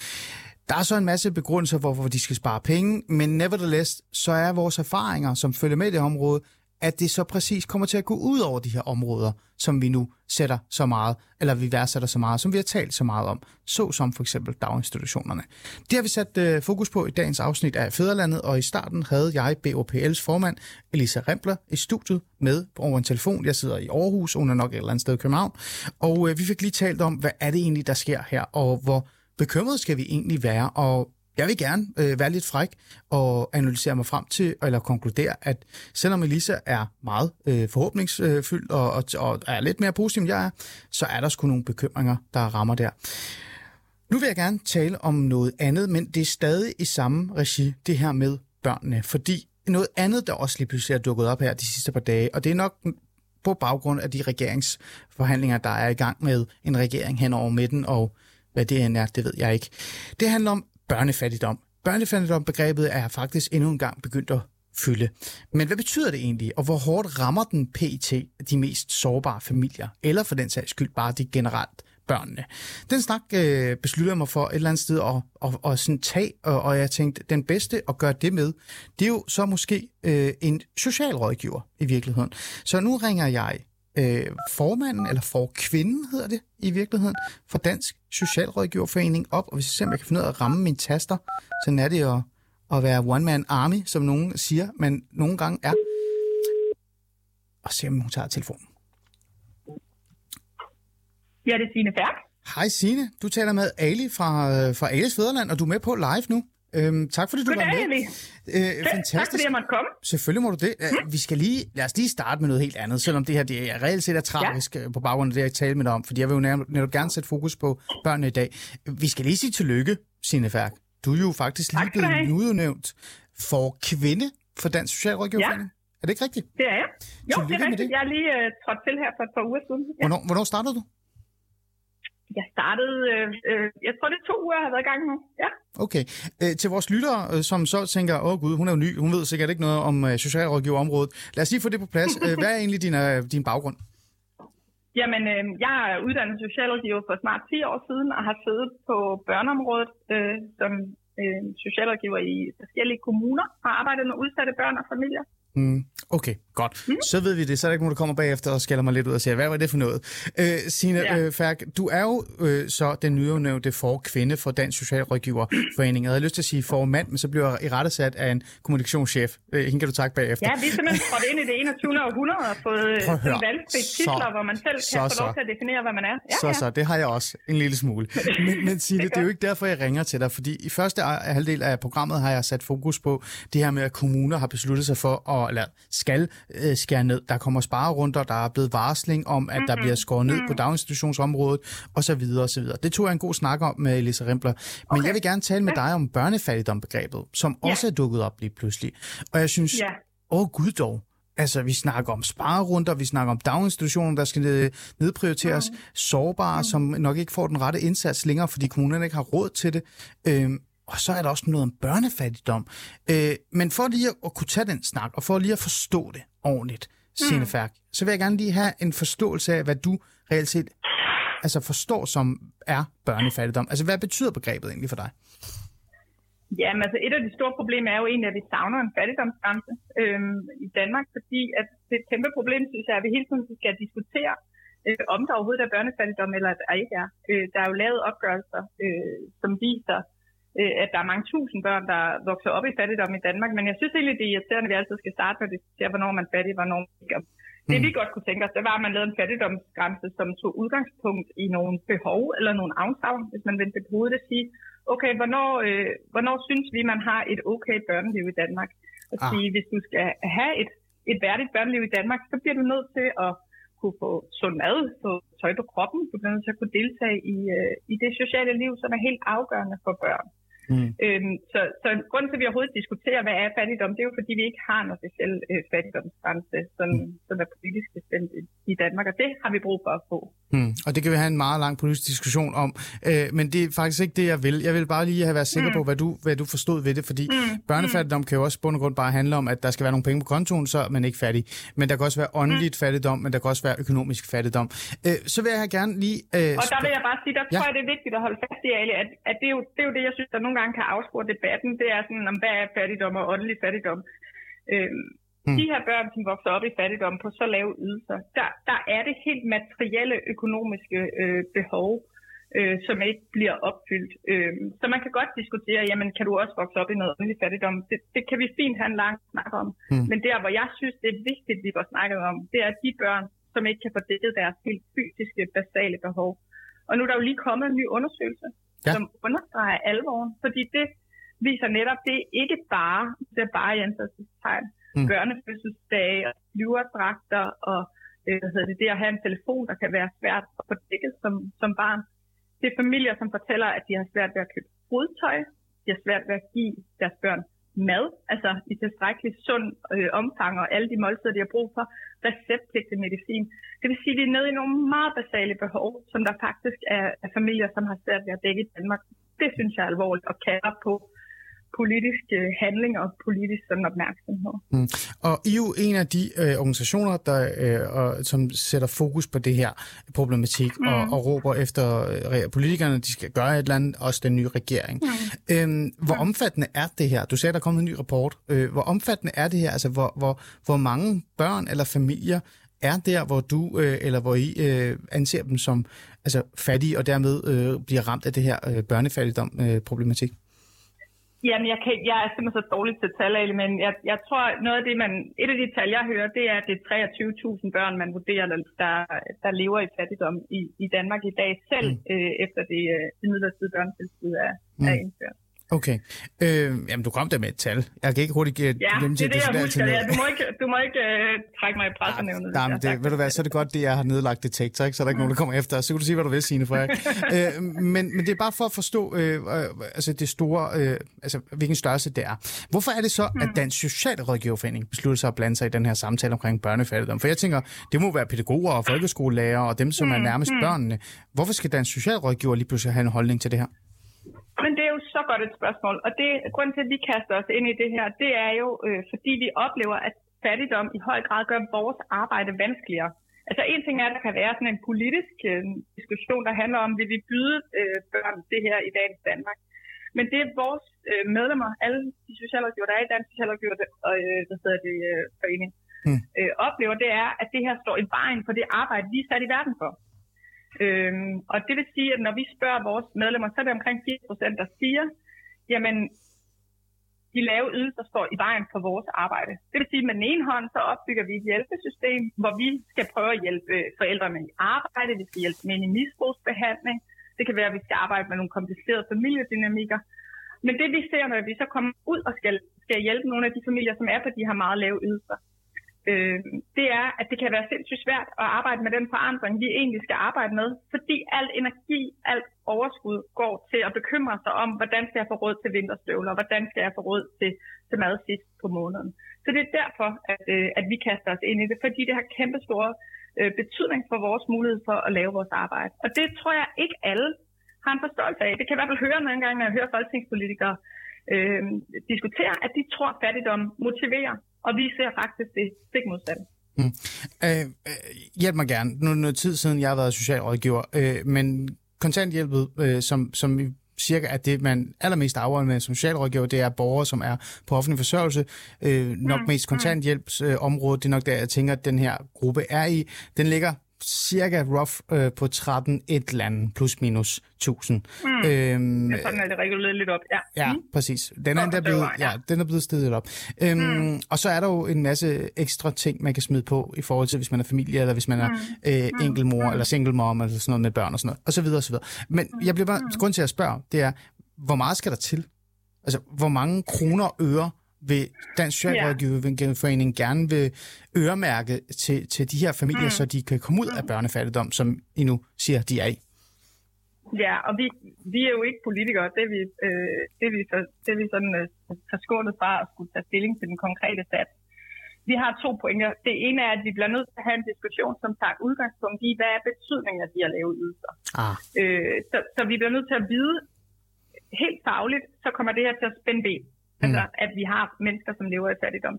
Der er så en masse begrundelser, hvorfor de skal spare penge, men nevertheless, så er vores erfaringer, som følger med det område, at det så præcis kommer til at gå ud over de her områder, som vi nu sætter så meget, eller vi værdsætter så meget, som vi har talt så meget om, så som for eksempel daginstitutionerne. Det har vi sat øh, fokus på i dagens afsnit af Fæderlandet, og i starten havde jeg BOPL's formand, Elisa Rempler, i studiet med over en telefon. Jeg sidder i Aarhus, hun er nok et eller andet sted i København, og øh, vi fik lige talt om, hvad er det egentlig, der sker her, og hvor bekymret skal vi egentlig være, og jeg vil gerne øh, være lidt fræk og analysere mig frem til, eller konkludere, at selvom Elisa er meget øh, forhåbningsfyldt øh, og, og, og er lidt mere positiv, end jeg er, så er der sgu nogle bekymringer, der rammer der. Nu vil jeg gerne tale om noget andet, men det er stadig i samme regi, det her med børnene. Fordi noget andet, der også lige pludselig er dukket op her de sidste par dage, og det er nok på baggrund af de regeringsforhandlinger, der er i gang med en regering hen over midten, og hvad det end er, det ved jeg ikke. Det handler om børnefattigdom. Børnefattigdom-begrebet er faktisk endnu en gang begyndt at fylde. Men hvad betyder det egentlig, og hvor hårdt rammer den PET de mest sårbare familier, eller for den sags skyld bare de generelt børnene. Den snak øh, besluttede jeg mig for et eller andet sted at, at, at sådan tage, og, og jeg tænkte, den bedste at gøre det med, det er jo så måske øh, en socialrådgiver i virkeligheden. Så nu ringer jeg øh, formanden, eller forkvinden hedder det i virkeligheden, for Dansk Socialrådgiverforening op, og hvis jeg simpelthen kan finde ud af at ramme mine taster, så er det at, at være one-man army, som nogen siger, men nogle gange er. Og se om hun tager telefonen. Ja, det er Signe Færk. Hej Signe, du taler med Ali fra, øh, fra Alis Fæderland, og du er med på live nu. Øhm, tak fordi du Goddag, var med. Øh, fantastisk. Tak fordi jeg måtte komme. Selvfølgelig må du det. Mm. Vi skal lige, lad os lige starte med noget helt andet, selvom det her det er reelt set er tragisk ja. på baggrund af det, jeg talte med dig om, fordi jeg vil jo netop gerne sætte fokus på børnene i dag. Vi skal lige sige tillykke, Signe Færk. Du er jo faktisk lige blevet udnævnt for kvinde for Dansk Socialrådgiverforening. Ja. Er det ikke rigtigt? Det er jeg. Jo, tillykke det er rigtigt. Jeg er lige uh, trådt til her for et par uger siden. Ja. Hvornår, hvornår startede du? Jeg startede, øh, øh, jeg tror det er to uger, jeg har været i gang nu. Ja. Okay. Øh, til vores lyttere, øh, som så tænker, åh oh, gud, hun er jo ny, hun ved sikkert ikke noget om øh, socialrådgiverområdet. Lad os lige få det på plads. Øh, hvad er egentlig din, øh, din baggrund? Jamen, øh, jeg er uddannet socialrådgiver for snart 10 år siden, og har siddet på børneområdet øh, som øh, socialrådgiver i forskellige kommuner, og arbejdet med udsatte børn og familier. Mm, okay, godt. Mm. Så ved vi det. Så er der ikke nogen, der kommer bagefter og skælder mig lidt ud og siger, hvad var det for noget? Øh, Signe ja. øh, Færk, du er jo øh, så den nyudnævnte for kvinde for Dansk Socialrådgiverforening. Jeg havde lyst til at sige formand, men så bliver jeg i rette sat af en kommunikationschef. Øh, hende kan du takke bagefter. Ja, vi er simpelthen trådt ind i det 21. århundrede og fået valgfri titler, hvor man selv kan så, få lov til at definere, hvad man er. Ja, så, ja. så, det har jeg også en lille smule. Men, men Signe, det, det er jo ikke derfor, jeg ringer til dig, fordi i første halvdel af programmet har jeg sat fokus på det her med, at kommuner har besluttet sig for at eller skal øh, skære ned. Der kommer sparerunder, der er blevet varsling om, at mm-hmm. der bliver skåret ned på daginstitutionsområdet osv. osv. Det tog jeg en god snak om med Elisa Rimpler. Men okay. jeg vil gerne tale med dig om børnefattigdombegrebet, som ja. også er dukket op lige pludselig. Og jeg synes, ja. åh gud dog, Altså, vi snakker om sparerunder, vi snakker om daginstitutioner, der skal nedprioriteres, mm. sårbare, mm. som nok ikke får den rette indsats længere, fordi kommunerne ikke har råd til det. Øhm, og så er der også noget om børnefattigdom. Øh, men for lige at, kunne tage den snak, og for lige at forstå det ordentligt, mm. Færk, så vil jeg gerne lige have en forståelse af, hvad du reelt set altså forstår som er børnefattigdom. Altså, hvad betyder begrebet egentlig for dig? Jamen, altså et af de store problemer er jo egentlig, at vi savner en fattigdomsgrænse øhm, i Danmark, fordi at det er et kæmpe problem, synes jeg, at vi hele tiden skal diskutere, øh, om der overhovedet er børnefattigdom, eller at der ikke er. Øh, der er jo lavet opgørelser, øh, som viser, øh, at der er mange tusind børn, der vokser op i fattigdom i Danmark. Men jeg synes egentlig, det er irriterende, at vi altid skal starte med at diskutere, hvornår man er fattig, hvornår man ikke er. Det vi mm. godt kunne tænke os, det var, at man lavede en fattigdomsgrænse, som tog udgangspunkt i nogle behov eller nogle afsavn, hvis man vendte på hovedet og sige, okay, hvornår, øh, hvornår synes vi, man har et okay børneliv i Danmark? Og ah. sige, hvis du skal have et, et værdigt børneliv i Danmark, så bliver du nødt til at kunne få sund mad, få tøj på kroppen, du bliver nødt til at kunne deltage i, øh, i det sociale liv, som er helt afgørende for børn. Mm. Øhm, så, så grunden til, at vi overhovedet diskuterer, hvad er fattigdom, det er jo fordi, vi ikke har en officiel øh, fattigdomsgrænse, som, mm. som er politisk bestemt i, i Danmark, og det har vi brug for at få. Mm. Og det kan vi have en meget lang politisk diskussion om, øh, men det er faktisk ikke det, jeg vil. Jeg vil bare lige have været sikker mm. på, hvad du, hvad du forstod ved det, fordi mm. børnefattigdom kan jo også bund og grund bare handle om, at der skal være nogle penge på kontoen, så er man ikke fattig. Men der kan også være åndeligt mm. fattigdom, men der kan også være økonomisk fattigdom. Øh, så vil jeg gerne lige... Øh, og der vil jeg bare sige, der ja. tror jeg, det er vigtigt at holde fast i, Ali, at, at det, er jo, det er jo det, jeg synes, der nogle gange kan afspore debatten. Det er sådan, om hvad er fattigdom og åndelig fattigdom. Øh, Mm. De her børn, som vokser op i fattigdom på så lave ydelser, der, der er det helt materielle økonomiske øh, behov, øh, som ikke bliver opfyldt. Øh, så man kan godt diskutere, jamen kan du også vokse op i noget i fattigdom? Det, det kan vi fint have en lang snak om. Mm. Men der, hvor jeg synes, det er vigtigt, vi får snakket om, det er de børn, som ikke kan få dækket deres helt fysiske, basale behov. Og nu er der jo lige kommet en ny undersøgelse, ja. som understreger alvoren, fordi det viser netop, det er ikke bare, det er bare i anførselstegn, mm. børnefødselsdage og flyverdragter og øh, hvad hedder det, det at have en telefon, der kan være svært at få dækket som, som barn. Det er familier, som fortæller, at de har svært ved at købe fodtøj, de har svært ved at give deres børn mad, altså i tilstrækkelig sund øh, omfang og alle de måltider, de har brug for, receptpligtig medicin. Det vil sige, at vi er nede i nogle meget basale behov, som der faktisk er, er familier, som har svært ved at dække i Danmark. Det synes jeg er alvorligt og kalder på politisk øh, handling og politisk sådan opmærksomhed. Mm. Og I er jo en af de øh, organisationer, der, øh, og, som sætter fokus på det her problematik mm. og, og råber efter øh, politikerne, de skal gøre et eller andet, også den nye regering. Mm. Øhm, hvor mm. omfattende er det her? Du sagde, der er kommet en ny rapport. Øh, hvor omfattende er det her? Altså, hvor, hvor, hvor mange børn eller familier er der, hvor du øh, eller hvor I øh, anser dem som altså, fattige og dermed øh, bliver ramt af det her øh, børnefattigdom-problematik? Øh, Jamen, jeg, kan, jeg er simpelthen så dårlig til tal, men jeg, jeg tror, noget af det, man, et af de tal, jeg hører, det er, at det er 23.000 børn, man vurderer, der, der lever i fattigdom i, i Danmark i dag, selv mm. øh, efter det, øh, midlertidige børnetilskud er, mm. er indført. Okay. Øh, jamen, du kom der med et tal. Jeg kan ikke hurtigt give ja, det. Ja, det er det, jeg husker. Ja, du må ikke, du må ikke uh, trække mig i pressenævnet. Ja, men det, ved du hvad, så er det godt, det jeg har nedlagt detektor, ikke? så er der ikke mm. nogen, der kommer efter. Så kan du sige, hvad du vil, Signe Frederik. øh, men, men det er bare for at forstå øh, øh, altså det store, øh, altså hvilken størrelse det er. Hvorfor er det så, mm. at Dansk Socialrådgiverforening beslutter sig at blande sig i den her samtale omkring børnefattigdom? For jeg tænker, det må være pædagoger og folkeskolelærer og dem, som mm. er nærmest mm. børnene. Hvorfor skal Dansk Socialrådgiver lige pludselig have en holdning til det her? Men det er jo så godt et spørgsmål, og det grund til, at vi kaster os ind i det her, det er jo, øh, fordi vi oplever, at fattigdom i høj grad gør vores arbejde vanskeligere. Altså en ting er, at der kan være sådan en politisk øh, diskussion, der handler om, vil vi byde øh, børn det her i dagens Danmark. Men det er vores øh, medlemmer, alle de socialrådgiver, der er i Dansk Socialrådgiver, øh, hvad hedder det, øh, forening, mm. øh, oplever, det er, at det her står i vejen for det arbejde, vi er sat i verden for. Øhm, og det vil sige, at når vi spørger vores medlemmer, så er det omkring 4 procent, der siger, jamen, de lave ydelser står i vejen for vores arbejde. Det vil sige, at med den ene hånd, så opbygger vi et hjælpesystem, hvor vi skal prøve at hjælpe øh, forældre med arbejde, vi skal hjælpe med i misbrugsbehandling, det kan være, at vi skal arbejde med nogle komplicerede familiedynamikker. Men det vi ser, når vi så kommer ud og skal, skal hjælpe nogle af de familier, som er på de her meget lave ydelser, øh, det er, at det kan være sindssygt svært at arbejde med den forandring, vi egentlig skal arbejde med, fordi al energi, alt overskud går til at bekymre sig om, hvordan skal jeg få råd til vinterstøvler, hvordan skal jeg få råd til, til mad sidst på måneden. Så det er derfor, at, øh, at vi kaster os ind i det, fordi det har kæmpe store øh, betydning for vores mulighed for at lave vores arbejde. Og det tror jeg ikke alle har en forståelse af. Det kan jeg i hvert fald høre nogle gange, når jeg hører folketingspolitikere øh, diskutere, at de tror, at fattigdom motiverer og vi ser faktisk det stik modsatte. Mm. Øh, øh, hjælp mig gerne. Nu er noget tid siden, jeg har været socialrådgiver, øh, men kontanthjælpet, øh, som, som cirka er det, man allermest arbejder med som socialrådgiver, det er borgere, som er på offentlig forsørgelse. Øh, nok mm. mest mm. kontanthjælpsområdet, øh, det er nok der, jeg tænker, at den her gruppe er i. Den ligger cirka rough øh, på 13 et land plus minus 1000. Mm. Øhm, ja, sådan er det reguleret lidt op, ja. Ja, mm. præcis. Den er, der blevet, ja, den er blevet stedet op. Øhm, mm. Og så er der jo en masse ekstra ting, man kan smide på i forhold til, hvis man er familie, eller hvis man er mm. øh, mm. enkelmor, mm. eller single mom, eller sådan noget med børn og sådan noget, og så videre og så videre. Men jeg bliver bare, mm. grund til at spørge, det er, hvor meget skal der til? Altså, hvor mange kroner og øre vil Dansk Socialrådgiverforening ja. gerne vil øremærke til, til de her familier, mm. så de kan komme ud af børnefattigdom, som I nu siger, de er i? Ja, og vi, vi er jo ikke politikere. Det er vi, øh, det er vi, så, det er vi sådan øh, forskånet fra at skulle tage stilling til den konkrete sats. Vi har to pointer. Det ene er, at vi bliver nødt til at have en diskussion, som tager udgangspunkt i, hvad er betydningen af de at lave ydelser. Ah. Øh, så, så vi bliver nødt til at vide helt fagligt, så kommer det her til at spænde ben. Altså, mm. at vi har mennesker, som lever i fattigdom.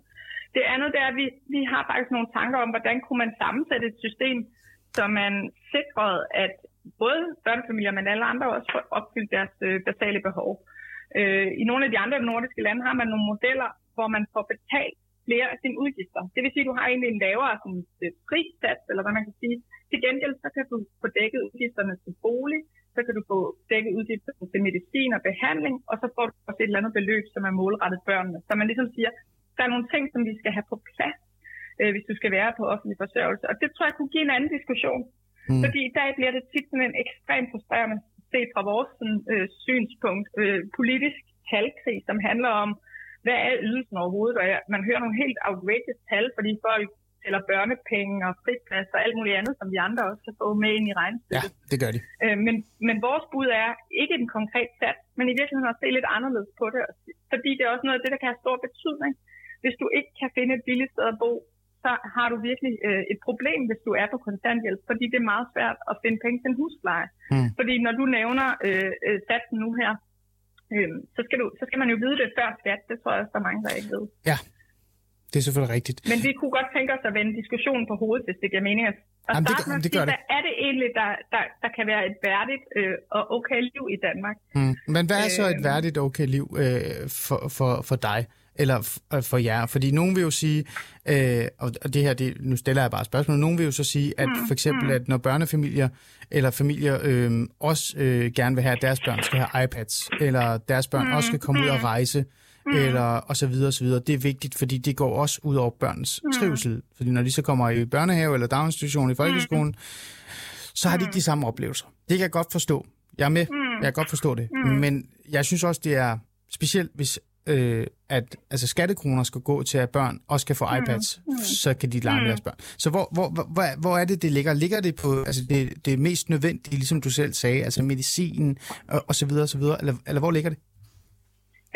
Det andet det er, at vi, vi har faktisk nogle tanker om, hvordan kunne man sammensætte et system, så man sikrede, at både børnefamilier, men alle andre også får opfyldt deres øh, basale behov. Øh, I nogle af de andre nordiske lande har man nogle modeller, hvor man får betalt flere af sine udgifter. Det vil sige, at du har egentlig en lavere sådan, øh, prissats, eller hvad man kan sige. Til gengæld så kan du få dækket udgifterne til bolig, så kan du få dækket udgifter til medicin og behandling, og så får du også et eller andet beløb, som er målrettet børnene. Så man ligesom siger, der er nogle ting, som vi skal have på plads, øh, hvis du skal være på offentlig forsørgelse. Og det tror jeg kunne give en anden diskussion. Mm. Fordi i dag bliver det tit sådan en ekstremt frustrerende set fra vores sådan, øh, synspunkt, øh, politisk talkrig, som handler om, hvad er ydelsen overhovedet? Og man hører nogle helt outrageous tal, fordi folk eller børnepenge og friplads og alt muligt andet, som vi andre også kan få med ind i regnestykket. Ja, det gør de. Øh, men, men vores bud er ikke en konkret sat, men i virkeligheden at se lidt anderledes på det, fordi det er også noget af det, der kan have stor betydning. Hvis du ikke kan finde et billigt sted at bo, så har du virkelig øh, et problem, hvis du er på kontanthjælp, fordi det er meget svært at finde penge til en husleje. Mm. Fordi når du nævner øh, øh, satsen nu her, øh, så, skal du, så skal man jo vide det før skat. Det tror jeg også, der er mange, der ikke ved. Ja, det er selvfølgelig rigtigt. Men vi kunne godt tænke os at vende diskussionen på hovedet, hvis det giver mening. Og Jamen, det, med det gør det. Hvad er det egentlig, der, der, der kan være et værdigt øh, og okay liv i Danmark? Mm. Men hvad er så et Øh. værdigt okay liv øh, for, for, for dig? Eller f- for jer? Fordi nogen vil jo sige, øh, og det her, det, nu stiller jeg bare spørgsmål, nogen vil jo så sige, at for eksempel, at når børnefamilier eller familier øh, også øh, gerne vil have, at deres børn skal have iPads, eller deres børn også skal komme ud og rejse, eller og så videre og så videre. Det er vigtigt, fordi det går også ud over børns trivsel. Fordi når de så kommer i børnehave eller daginstitution i folkeskolen, så har de ikke de samme oplevelser. Det kan jeg godt forstå. Jeg er med. Jeg kan godt forstå det. Men jeg synes også, det er specielt, hvis øh, at altså skattekroner skal gå til, at børn også kan få iPads, så kan de lege med deres børn. Så hvor, hvor, hvor, hvor, hvor er det, det ligger? Ligger det på altså det, det mest nødvendige, ligesom du selv sagde, altså medicin og, og så videre, og så videre, eller, eller hvor ligger det?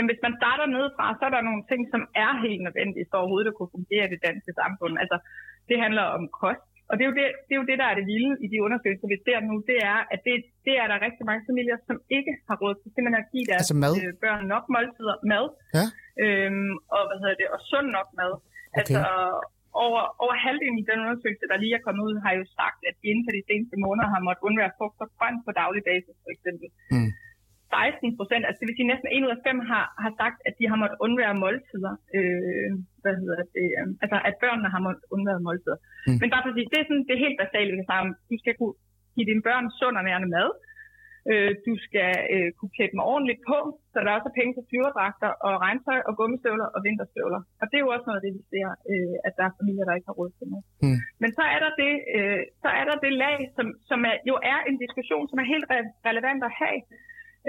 Jamen, hvis man starter nedefra, så er der nogle ting, som er helt nødvendige for overhovedet at kunne fungere i det danske samfund. Altså, det handler om kost. Og det er, jo det, det er jo det, der er det vilde i de undersøgelser, vi ser nu, det er, at det, det er der rigtig mange familier, som ikke har råd til simpelthen at give deres Altså mad? øh, børn nok måltider mad. Ja. Øhm, og hvad hedder det, og sund nok mad. Okay. Altså, over, over halvdelen i den undersøgelse, der lige er kommet ud, har jo sagt, at de inden for de seneste måneder har måttet undvære frugt og grønt på daglig basis, for eksempel. Mm. 16 procent, altså det vil sige næsten 1 ud af 5 har, har sagt, at de har måttet undvære måltider. Øh, hvad hedder det? Øh, altså at børnene har måttet undvære måltider. Mm. Men bare for at sige, det er sådan det er helt basale, vi kan snakke om. Du skal kunne give dine børn sund og nærende mad. Øh, du skal øh, kunne klæde dem ordentligt på, så der også er penge til flyverdragter og regntøj og gummistøvler og vinterstøvler. Og det er jo også noget af det, vi ser, øh, at der er familier, der ikke har råd til noget. Mm. Men så er der det, øh, så er der det lag, som, som er, jo er en diskussion, som er helt re- relevant at have.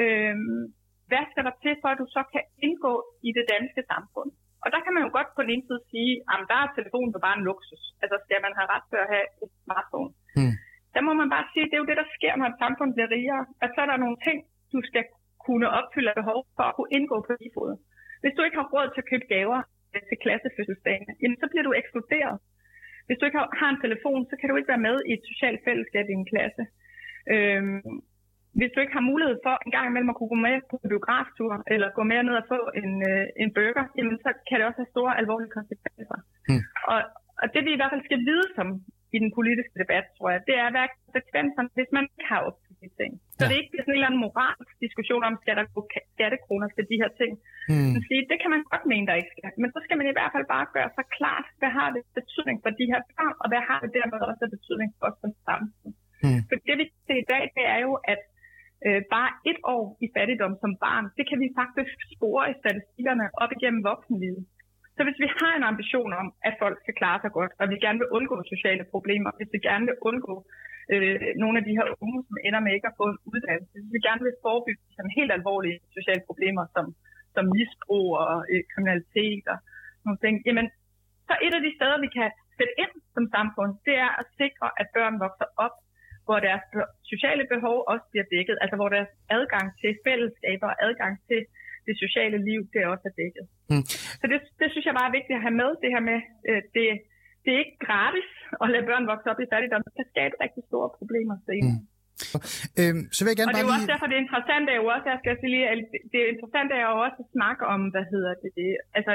Øh, hvad skal der til, for at du så kan indgå i det danske samfund? Og der kan man jo godt på den ene side sige, at der er telefonen jo bare en luksus. Altså skal man have ret til at have et smartphone? Mm. Der må man bare sige, at det er jo det, der sker, når et samfund bliver rigere. At så er der nogle ting, du skal kunne opfylde af behov for at kunne indgå på lige fod. Hvis du ikke har råd til at købe gaver øh, til klassefødselsdagen, jamen så bliver du ekskluderet. Hvis du ikke har, har en telefon, så kan du ikke være med i et socialt fællesskab i en klasse. Øhm, hvis du ikke har mulighed for en gang imellem at kunne gå med på en biograftur, eller gå med ned og få en, øh, en burger, jamen så kan det også have store alvorlige konsekvenser. Mm. Og, og det vi i hvert fald skal vide som i den politiske debat, tror jeg, det er, hvad er konsekvenserne, hvis man ikke har opfyldt de ting. Så Ja. det er ikke sådan en eller anden moralsk diskussion om, skal der gå ka- skattekroner til de her ting. Mm. Man siger, det kan man godt mene, der ikke skal. Men så skal man i hvert fald bare gøre sig klart, hvad har det betydning for de her børn, og hvad har det dermed også betydning for os som samfund. Mm. For det vi ser i dag, det er jo, at øh, bare et år i fattigdom som barn, det kan vi faktisk spore i statistikkerne op igennem voksenlivet. Så hvis vi har en ambition om, at folk skal klare sig godt, og vi gerne vil undgå sociale problemer, hvis vi gerne vil undgå øh, nogle af de her unge, som ender med ikke at få en uddannelse, hvis vi gerne vil forebygge sådan helt alvorlige sociale problemer, som, som misbrug og øh, kriminalitet og nogle ting, jamen, så et af de steder, vi kan sætte ind som samfund, det er at sikre, at børn vokser op, hvor deres sociale behov også bliver dækket, altså hvor deres adgang til fællesskaber og adgang til det sociale liv, det også er dækket. Mm. Så det, det synes jeg bare er vigtigt at have med, det her med, øh, det, det er ikke gratis at lade børn vokse op i fattigdom. Det kan skabe rigtig store problemer senere. Mm. Øhm, så vil jeg gerne Og det er jo lige... også derfor, det er interessant er jo også, jeg skal sige lige, at det er interessant er jo også at snakke om, hvad hedder det, det altså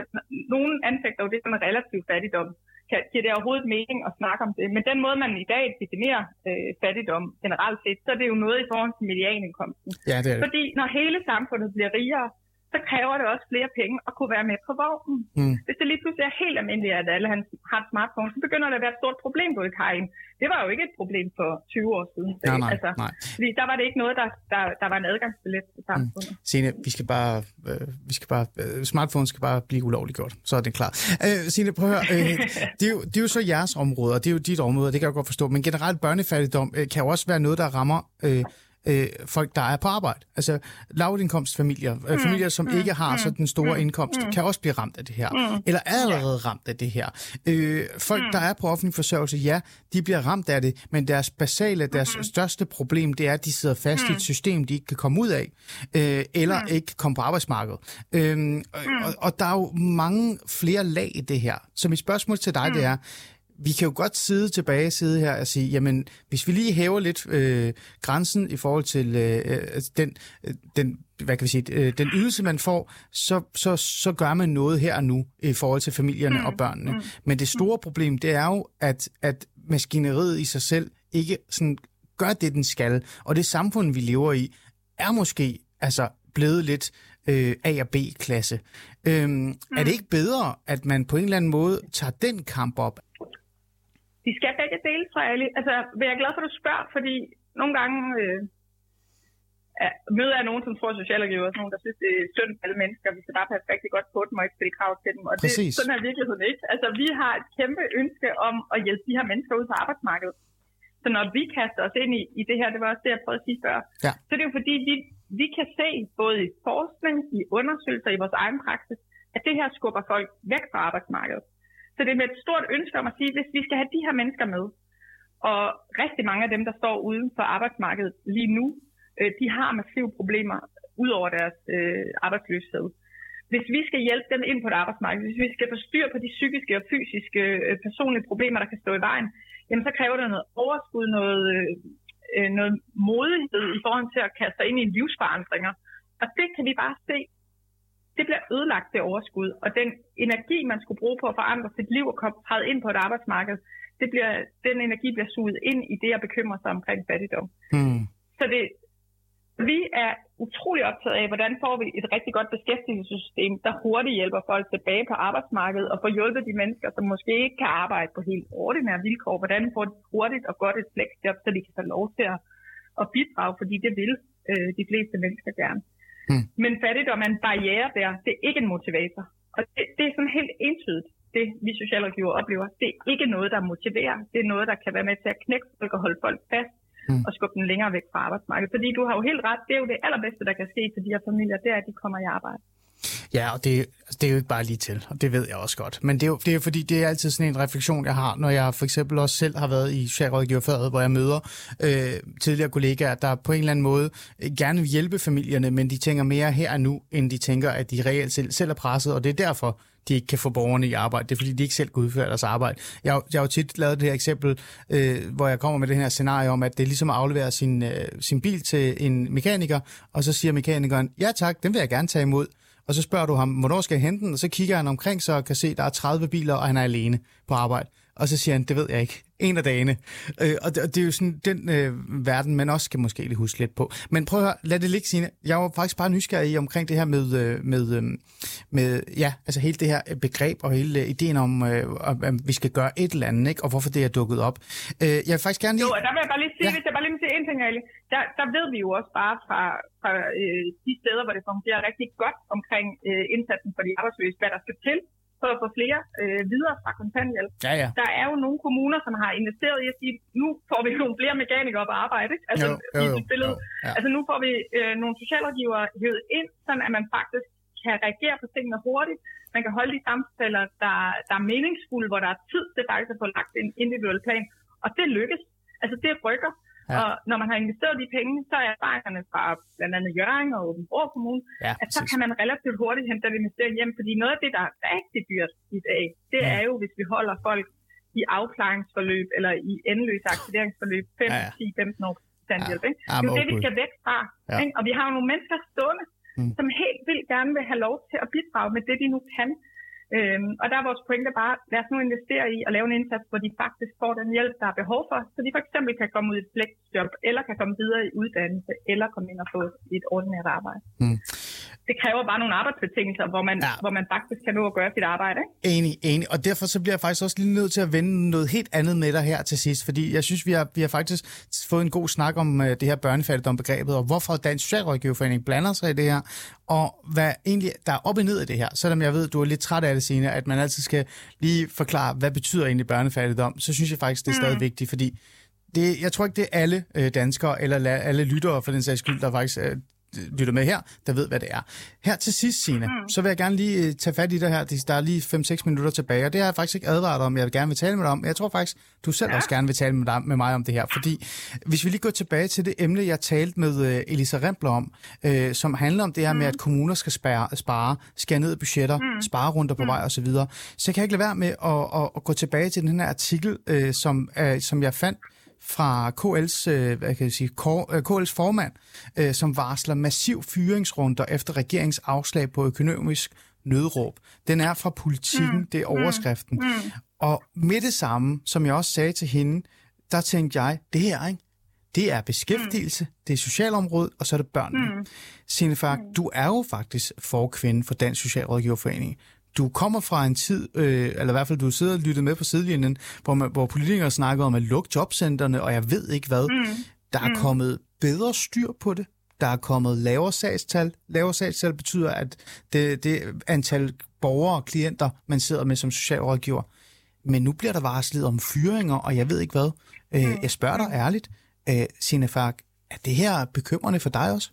nogen anfægter jo det som en relativ fattigdom. Kan, giver det overhovedet mening at snakke om det? Men den måde, man i dag definerer øh, fattigdom generelt set, så er det jo noget i forhold til medianindkomsten. Ja, det er det. Fordi når hele samfundet bliver rigere, så kræver det også flere penge at kunne være med på vognen. Mm. Hvis det lige pludselig er helt almindeligt, at alle han har et smartphone, så begynder det at være et stort problem, har en. Det var jo ikke et problem for 20 år siden. Nej, nej, altså, nej. Fordi der var det ikke noget, der, der, der var en adgangsbillet til samfundet. Mm. Signe, vi skal bare, øh, vi skal bare, øh, smartphone skal bare blive ulovligt gjort, så er det klar. Øh, Signe, prøv at høre, øh, det, er jo, det er jo så jeres område, og det er jo dit område, det kan jeg godt forstå, men generelt børnefattigdom øh, kan jo også være noget, der rammer øh, øh, folk, der er på arbejde. Altså lavindkomstfamilier, øh, mm. familier, som mm. ikke har mm. så den store indkomst, kan også blive ramt af det her. Eller er allerede ramt af det her. Øh, folk, der er på offentlig forsørgelse, ja, de bliver ramt af det, men deres basale, deres mm. største problem, det er, at de sidder fast i et system, de ikke kan komme ud af, øh, eller ikke kan komme på arbejdsmarkedet. Øh, og, og der er jo mange flere lag i det her. Så mit spørgsmål til dig, det er, vi kan jo godt sidde tilbage sidde her og sige, jamen, hvis vi lige hæver lidt øh, grænsen i forhold til øh, øh den, øh, den, hvad kan vi sige, øh, den ydelse, man får, så, så, så gør man noget her og nu i forhold til familierne mm. og børnene. Mm. Men det store problem, det er jo, at, at maskineriet i sig selv ikke sådan gør det, den skal. Og det samfund, vi lever i, er måske altså blevet lidt øh, A- og B-klasse. Øhm, mm. Er det ikke bedre, at man på en eller anden måde tager den kamp op? De skal begge dele, tror jeg. Altså, jeg er glad for, at du spørger, fordi nogle gange øh, ja, møder jeg nogen, som tror socialrådgiver, nogen, der synes, det er synd for alle mennesker, vi skal bare passe rigtig godt på dem og ikke stille krav til dem. Og det, sådan er virkeligheden ikke. Altså, vi har et kæmpe ønske om at hjælpe de her mennesker ud på arbejdsmarkedet. Så når vi kaster os ind i, i det her, det var også det, jeg prøvede at sige før, ja. så det er jo fordi, vi, vi kan se både i forskning, i undersøgelser, i vores egen praksis, at det her skubber folk væk fra arbejdsmarkedet. Så det er med et stort ønske om at sige, hvis vi skal have de her mennesker med, og rigtig mange af dem, der står uden for arbejdsmarkedet lige nu, øh, de har massive problemer ud over deres øh, arbejdsløshed. Hvis vi skal hjælpe dem ind på et arbejdsmarked, hvis vi skal få styr på de psykiske og fysiske øh, personlige problemer, der kan stå i vejen, jamen så kræver det noget overskud, noget, øh, øh noget modighed i forhold til at kaste sig ind i livsforandringer. Og det kan vi bare se det bliver ødelagt det overskud, og den energi, man skulle bruge på at forandre sit liv og komme ind på et arbejdsmarked, det bliver, den energi bliver suget ind i det at bekymre sig omkring fattigdom. Mm. Så det, vi er utrolig optaget af, hvordan får vi et rigtig godt beskæftigelsessystem, der hurtigt hjælper folk tilbage på arbejdsmarkedet og får hjulpet de mennesker, som måske ikke kan arbejde på helt ordinære vilkår. Hvordan får de hurtigt og godt et flexjob, så de kan få lov til at, at bidrage, fordi det vil øh, de fleste mennesker gerne. Mm. Men fattigdom er en barriere der. Det er ikke en motivator. Og det, det er sådan helt entydigt, det vi socialrådgiver oplever. Det er ikke noget, der motiverer. Det er noget, der kan være med til at knække folk og holde folk fast mm. og skubbe dem længere væk fra arbejdsmarkedet. Fordi du har jo helt ret. Det er jo det allerbedste, der kan ske for de her familier, det er, at de kommer i arbejde. Ja, og det, altså, det er jo ikke bare lige til, og det ved jeg også godt. Men det er jo det er fordi, det er altid sådan en refleksion, jeg har, når jeg for eksempel også selv har været i socialrådgiverfaget, hvor jeg møder øh, tidligere kollegaer, der på en eller anden måde øh, gerne vil hjælpe familierne, men de tænker mere her og nu, end de tænker, at de reelt selv, selv er presset, og det er derfor, de ikke kan få borgerne i arbejde. Det er fordi, de ikke selv kan udføre deres arbejde. Jeg, jeg har jo tit lavet det her eksempel, øh, hvor jeg kommer med det her scenarie om, at det er ligesom at aflevere sin, øh, sin bil til en mekaniker, og så siger mekanikeren, ja tak, den vil jeg gerne tage imod og så spørger du ham, hvornår skal jeg hente den? Og så kigger han omkring sig og kan se, at der er 30 biler, og han er alene på arbejde. Og så siger han, det ved jeg ikke. En af dagene. Øh, og, det, og det er jo sådan den øh, verden, man også skal måske lige huske lidt på. Men prøv at høre, lad det ligge, Signe. Jeg var faktisk bare nysgerrig omkring det her med, øh, med, øh, med ja, altså hele det her begreb og hele øh, ideen om, øh, at vi skal gøre et eller andet, ikke? og hvorfor det er dukket op. Øh, jeg vil faktisk gerne lige... Jo, der vil jeg bare lige sige, ja. hvis jeg bare lige vil sige en ting, Ali. Der, der ved vi jo også bare fra, fra øh, de steder, hvor det fungerer rigtig godt omkring øh, indsatsen for de arbejdsløse, hvad der skal til for at få flere øh, videre fra kontanthjælp. Ja, ja. Der er jo nogle kommuner, som har investeret i at sige, nu får vi nogle flere mekanikere på arbejde. Ikke? Altså, jo, jo, jo, billede. Jo, ja. altså nu får vi øh, nogle socialrådgivere hævet ind, sådan at man faktisk kan reagere på tingene hurtigt. Man kan holde de samtaler, der, der er meningsfulde, hvor der er tid til faktisk at få lagt en individuel plan. Og det lykkes. Altså det rykker. Ja. Og når man har investeret de penge, så er erfaringerne fra blandt andet Jørgen og Åbenborg Kommune, ja, at så kan man relativt hurtigt hente det investeret hjem, fordi noget af det, der er rigtig dyrt i dag, det ja. er jo, hvis vi holder folk i afklaringsforløb eller i endeløse aktiveringsforløb 5, ja, ja. 10, 15 år kontanthjælp. Ja. Ja, det er jo det, vi skal væk fra. Ja. Ikke? Og vi har jo nogle mennesker stående, mm. som helt vildt gerne vil have lov til at bidrage med det, de nu kan. Øhm, og der er vores pointe bare, lad os nu investere i at lave en indsats, hvor de faktisk får den hjælp, der er behov for, så de for eksempel kan komme ud i et flexjob, eller kan komme videre i uddannelse, eller komme ind og få et ordinært arbejde. Mm. Det kræver bare nogle arbejdsbetingelser, hvor man, ja. hvor man faktisk kan nå at gøre sit arbejde. Ikke? Enig, enig. Og derfor så bliver jeg faktisk også lige nødt til at vende noget helt andet med dig her til sidst, fordi jeg synes, vi har, vi har faktisk fået en god snak om uh, det her børnefattigdom-begrebet, og hvorfor Dansk Socialrådgiverforening blander sig i det her, og hvad egentlig der er op og ned i det her. Selvom jeg ved, du er lidt træt af det, Signe, at man altid skal lige forklare, hvad betyder egentlig børnefattigdom, så synes jeg faktisk, det er stadig mm. vigtigt, fordi det, jeg tror ikke, det er alle øh, danskere eller la, alle lyttere for den sags skyld, der faktisk øh, lytter med her, der ved, hvad det er. Her til sidst, Signe, mm. så vil jeg gerne lige øh, tage fat i det her. Der er lige 5-6 minutter tilbage, og det har jeg faktisk ikke advaret om, jeg vil gerne vil tale med dig om. Jeg tror faktisk, du selv ja. også gerne vil tale med, dig, med mig om det her, fordi hvis vi lige går tilbage til det emne, jeg talte med øh, Elisa Rempler om, øh, som handler om det her mm. med, at kommuner skal spare, spare skære ned budgetter, mm. spare runder på mm. vej osv., så, så kan jeg ikke lade være med at, at, at gå tilbage til den her artikel, øh, som, øh, som jeg fandt, fra KL's, øh, hvad kan jeg sige, øh, KL's formand, øh, som varsler massiv fyringsrunder efter regeringens afslag på økonomisk nødråb. Den er fra politikken, mm. det er overskriften. Mm. Mm. Og med det samme, som jeg også sagde til hende, der tænkte jeg, det her, ikke? det er beskæftigelse, mm. det er socialområdet, og så er det børnene. Mm. Signe Fark, mm. du er jo faktisk forkvinde for Dansk Socialrådgiverforening du kommer fra en tid, øh, eller i hvert fald du sidder og lyttet med på sidelinjen, hvor, man, hvor politikere snakker om at lukke jobcentrene, og jeg ved ikke hvad. Mm. Der er mm. kommet bedre styr på det. Der er kommet lavere sagstal. Lavere sagstal betyder, at det, det antal borgere og klienter, man sidder med som socialrådgiver. Men nu bliver der varslet om fyringer, og jeg ved ikke hvad. Øh, mm. Jeg spørger dig ærligt, øh, Signe Fark, er det her bekymrende for dig også?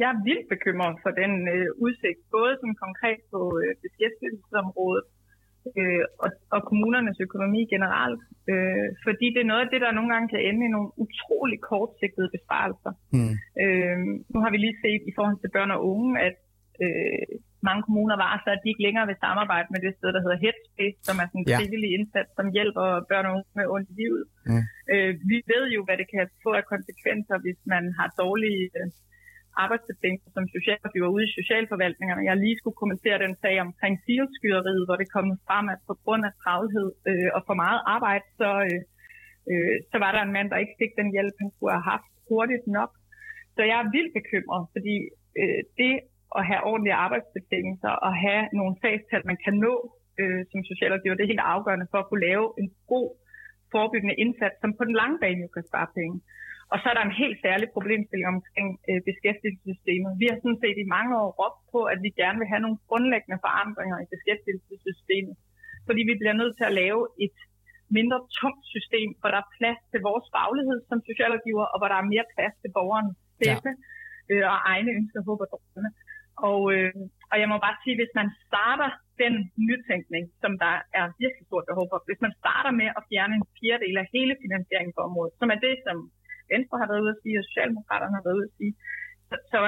Jeg er vildt bekymret for den øh, udsigt, både som konkret på øh, beskæftigelsesområdet øh, og, og kommunernes økonomi generelt. Øh, fordi det er noget af det, der nogle gange kan ende i nogle utrolig kortsigtede besparelser. Mm. Øh, nu har vi lige set i forhold til børn og unge, at øh, mange kommuner varsler, at de ikke længere vil samarbejde med det sted, der hedder Headspace, som er sådan en ja. frivillig indsats, som hjælper børn og unge med ondt i livet. Mm. Øh, vi ved jo, hvad det kan få af konsekvenser, hvis man har dårlige øh, arbejdsbetingelser som socialrådgiver ude i socialforvaltningerne. Jeg lige skulle kommentere den sag omkring silskyderiet, hvor det kom frem, at på grund af travlhed øh, og for meget arbejde, så, øh, øh, så var der en mand, der ikke fik den hjælp, han skulle have haft hurtigt nok. Så jeg er vildt bekymret, fordi øh, det at have ordentlige arbejdsbetingelser og have nogle sagstal, man kan nå øh, som socialrådgiver, det er helt afgørende for at kunne lave en god forebyggende indsats, som på den lange bane jo kan spare penge. Og så er der en helt særlig problemstilling omkring øh, beskæftigelsessystemet. Vi har sådan set i mange år råbt på, at vi gerne vil have nogle grundlæggende forandringer i beskæftigelsessystemet. Fordi vi bliver nødt til at lave et mindre tungt system, hvor der er plads til vores faglighed som socialrådgiver, og hvor der er mere plads til borgeren stemme ja. øh, og egne ønsker, håb og drømme. Og, øh, og jeg må bare sige, hvis man starter den nytænkning, som der er virkelig stort behov for, hvis man starter med at fjerne en fjerdedel af hele finansieringen på området, som er det, som Venstre har været ude at sige, og Socialdemokraterne har været ude at sige, så, så,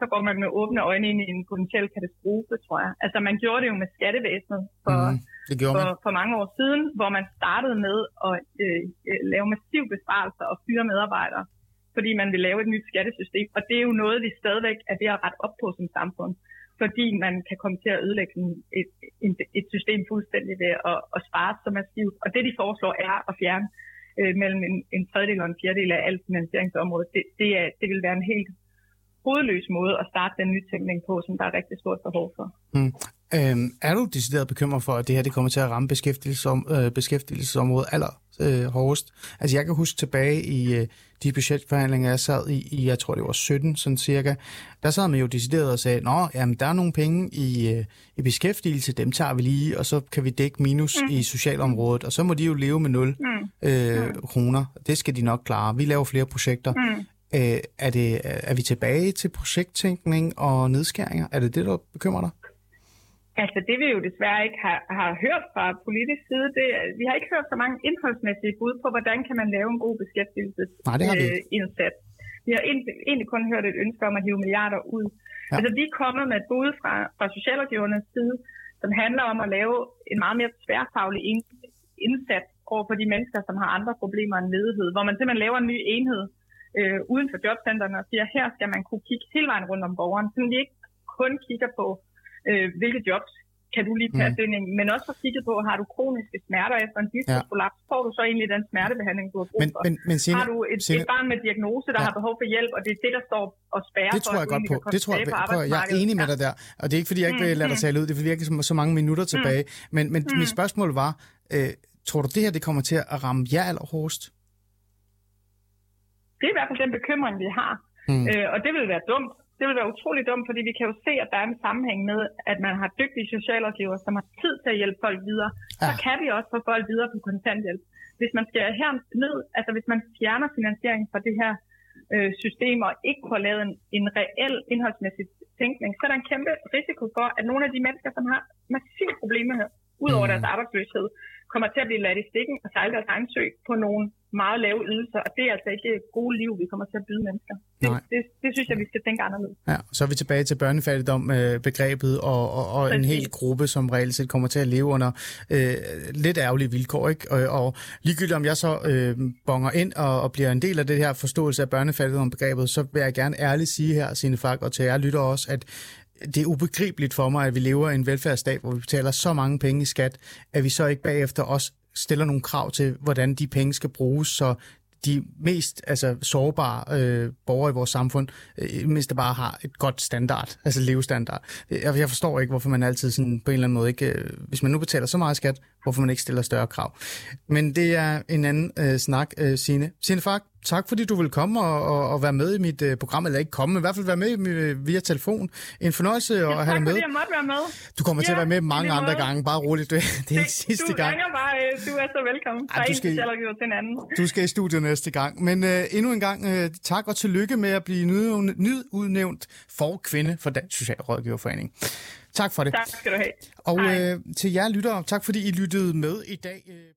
så går man med åbne øjne ind i en potentiel katastrofe, tror jeg. Altså man gjorde det jo med skattevæsenet for, mm, det for, for mange år siden, hvor man startede med at øh, øh, lave massiv besparelser og fyre medarbejdere, fordi man vil lave et nyt skattesystem. Og det er jo noget, vi stadigvæk er ved at rette op på som samfund fordi man kan komme til at ødelægge et, et, et system fuldstændig ved at, at spare så massivt. Og det, de foreslår, er at fjerne øh, mellem en, en tredjedel og en fjerdedel af alt finansieringsområdet, det, det, er, det vil være en helt hovedløs måde at starte den nytænkning på, som der er rigtig stort behov for. Mm. Øhm, er du decideret bekymret for, at det her det kommer til at ramme beskæftigelsesom, øh, beskæftigelsesområdet aller øh, hårdest? Altså jeg kan huske tilbage i øh, de budgetforhandlinger, jeg sad i, i, jeg tror det var 17 sådan cirka, der sad man jo decideret og sagde, nå, jamen der er nogle penge i, øh, i beskæftigelse, dem tager vi lige, og så kan vi dække minus mm. i socialområdet, og så må de jo leve med 0 mm. øh, mm. kroner. Det skal de nok klare. Vi laver flere projekter. Mm. Øh, er, det, er vi tilbage til projekttænkning og nedskæringer? Er det det, der bekymrer dig? Altså det vi jo desværre ikke har, har hørt fra politisk side, det, vi har ikke hørt så mange indholdsmæssige bud på, hvordan kan man lave en god beskæftigelsesindsats. Vi. Øh, vi har egentlig kun hørt et ønske om at hive milliarder ud. Ja. Altså vi er kommet med et bud fra, fra socialrådgivernes side, som handler om at lave en meget mere tværfaglig indsats over for de mennesker, som har andre problemer end ledighed, hvor man simpelthen laver en ny enhed øh, uden for jobcentrene og siger, her skal man kunne kigge hele vejen rundt om borgeren, så vi ikke kun kigger på øh, hvilke jobs kan du lige passe mm. ind i, men også for kigget på, har du kroniske smerter efter en diskusprolaps, ja. får du så egentlig den smertebehandling, du har brug men, for. Men, men Signe, har du et, Signe, et barn med diagnose, der ja. har behov for hjælp, og det er det, der står og spærrer det tror jeg godt på. Det tror jeg, prøv, jeg er enig med dig der, og det er ikke, fordi jeg ikke vil lade dig tale ud, det er, fordi jeg ikke så mange minutter mm. tilbage, mm. men, men mm. mit spørgsmål var, øh, tror du, det her det kommer til at ramme jer allerhårdest? Det er i hvert fald den bekymring, vi har. Mm. Øh, og det vil være dumt, det vil være utrolig dumt, fordi vi kan jo se, at der er en sammenhæng med, at man har dygtige socialrådgiver, som har tid til at hjælpe folk videre. Ja. Så kan vi også få folk videre på kontanthjælp. hvis man skal her ned, altså hvis man fjerner finansiering fra det her øh, system og ikke får lavet en, en reel indholdsmæssig tænkning, så er der en kæmpe risiko for, at nogle af de mennesker, som har massive problemer her, ud over mm. deres arbejdsløshed, kommer til at blive ladt i stikken og sejle deres egen sø på nogle meget lave ydelser, og det er altså ikke et gode liv, vi kommer til at byde mennesker. Det, Nej. det, det synes jeg, vi skal tænke anderledes. Ja, så er vi tilbage til børnefattigdom-begrebet og, og, og en hel gruppe, som reelt set kommer til at leve under øh, lidt ærgerlige vilkår. Ikke? Og, og ligegyldigt om jeg så øh, bonger ind og, og bliver en del af det her forståelse af børnefattigdom-begrebet, så vil jeg gerne ærligt sige her, Signe Fak, og til jer lytter også, at det er ubegribeligt for mig, at vi lever i en velfærdsstat, hvor vi betaler så mange penge i skat, at vi så ikke bagefter også stiller nogle krav til, hvordan de penge skal bruges, så de mest altså, sårbare øh, borgere i vores samfund, øh, mindst bare har et godt standard, altså levestandard. Jeg, jeg forstår ikke, hvorfor man altid sådan, på en eller anden måde ikke, øh, hvis man nu betaler så meget skat, hvorfor man ikke stiller større krav. Men det er en anden øh, snak, øh, Signe. Signe Fak, tak fordi du vil komme og, og, og være med i mit øh, program, eller ikke komme, men i hvert fald være med øh, via telefon. En fornøjelse at Ja, have tak dig med. fordi jeg med. Du kommer til at Ja, være med mange andre måde. gange, bare roligt. Det, det er ikke sidste du gang. ringer bare, øh, du er så velkommen. Fra du skal- til en anden. Du skal i studiet næste gang. Men øh, endnu en gang øh, tak og tillykke med at blive nyud- nyudnævnt for kvinde for Dansk Socialrådgiverforening. Tak for det. Tak skal du have. Og Hej. øh, til jer lyttere, tak fordi I lyttede med i dag. Øh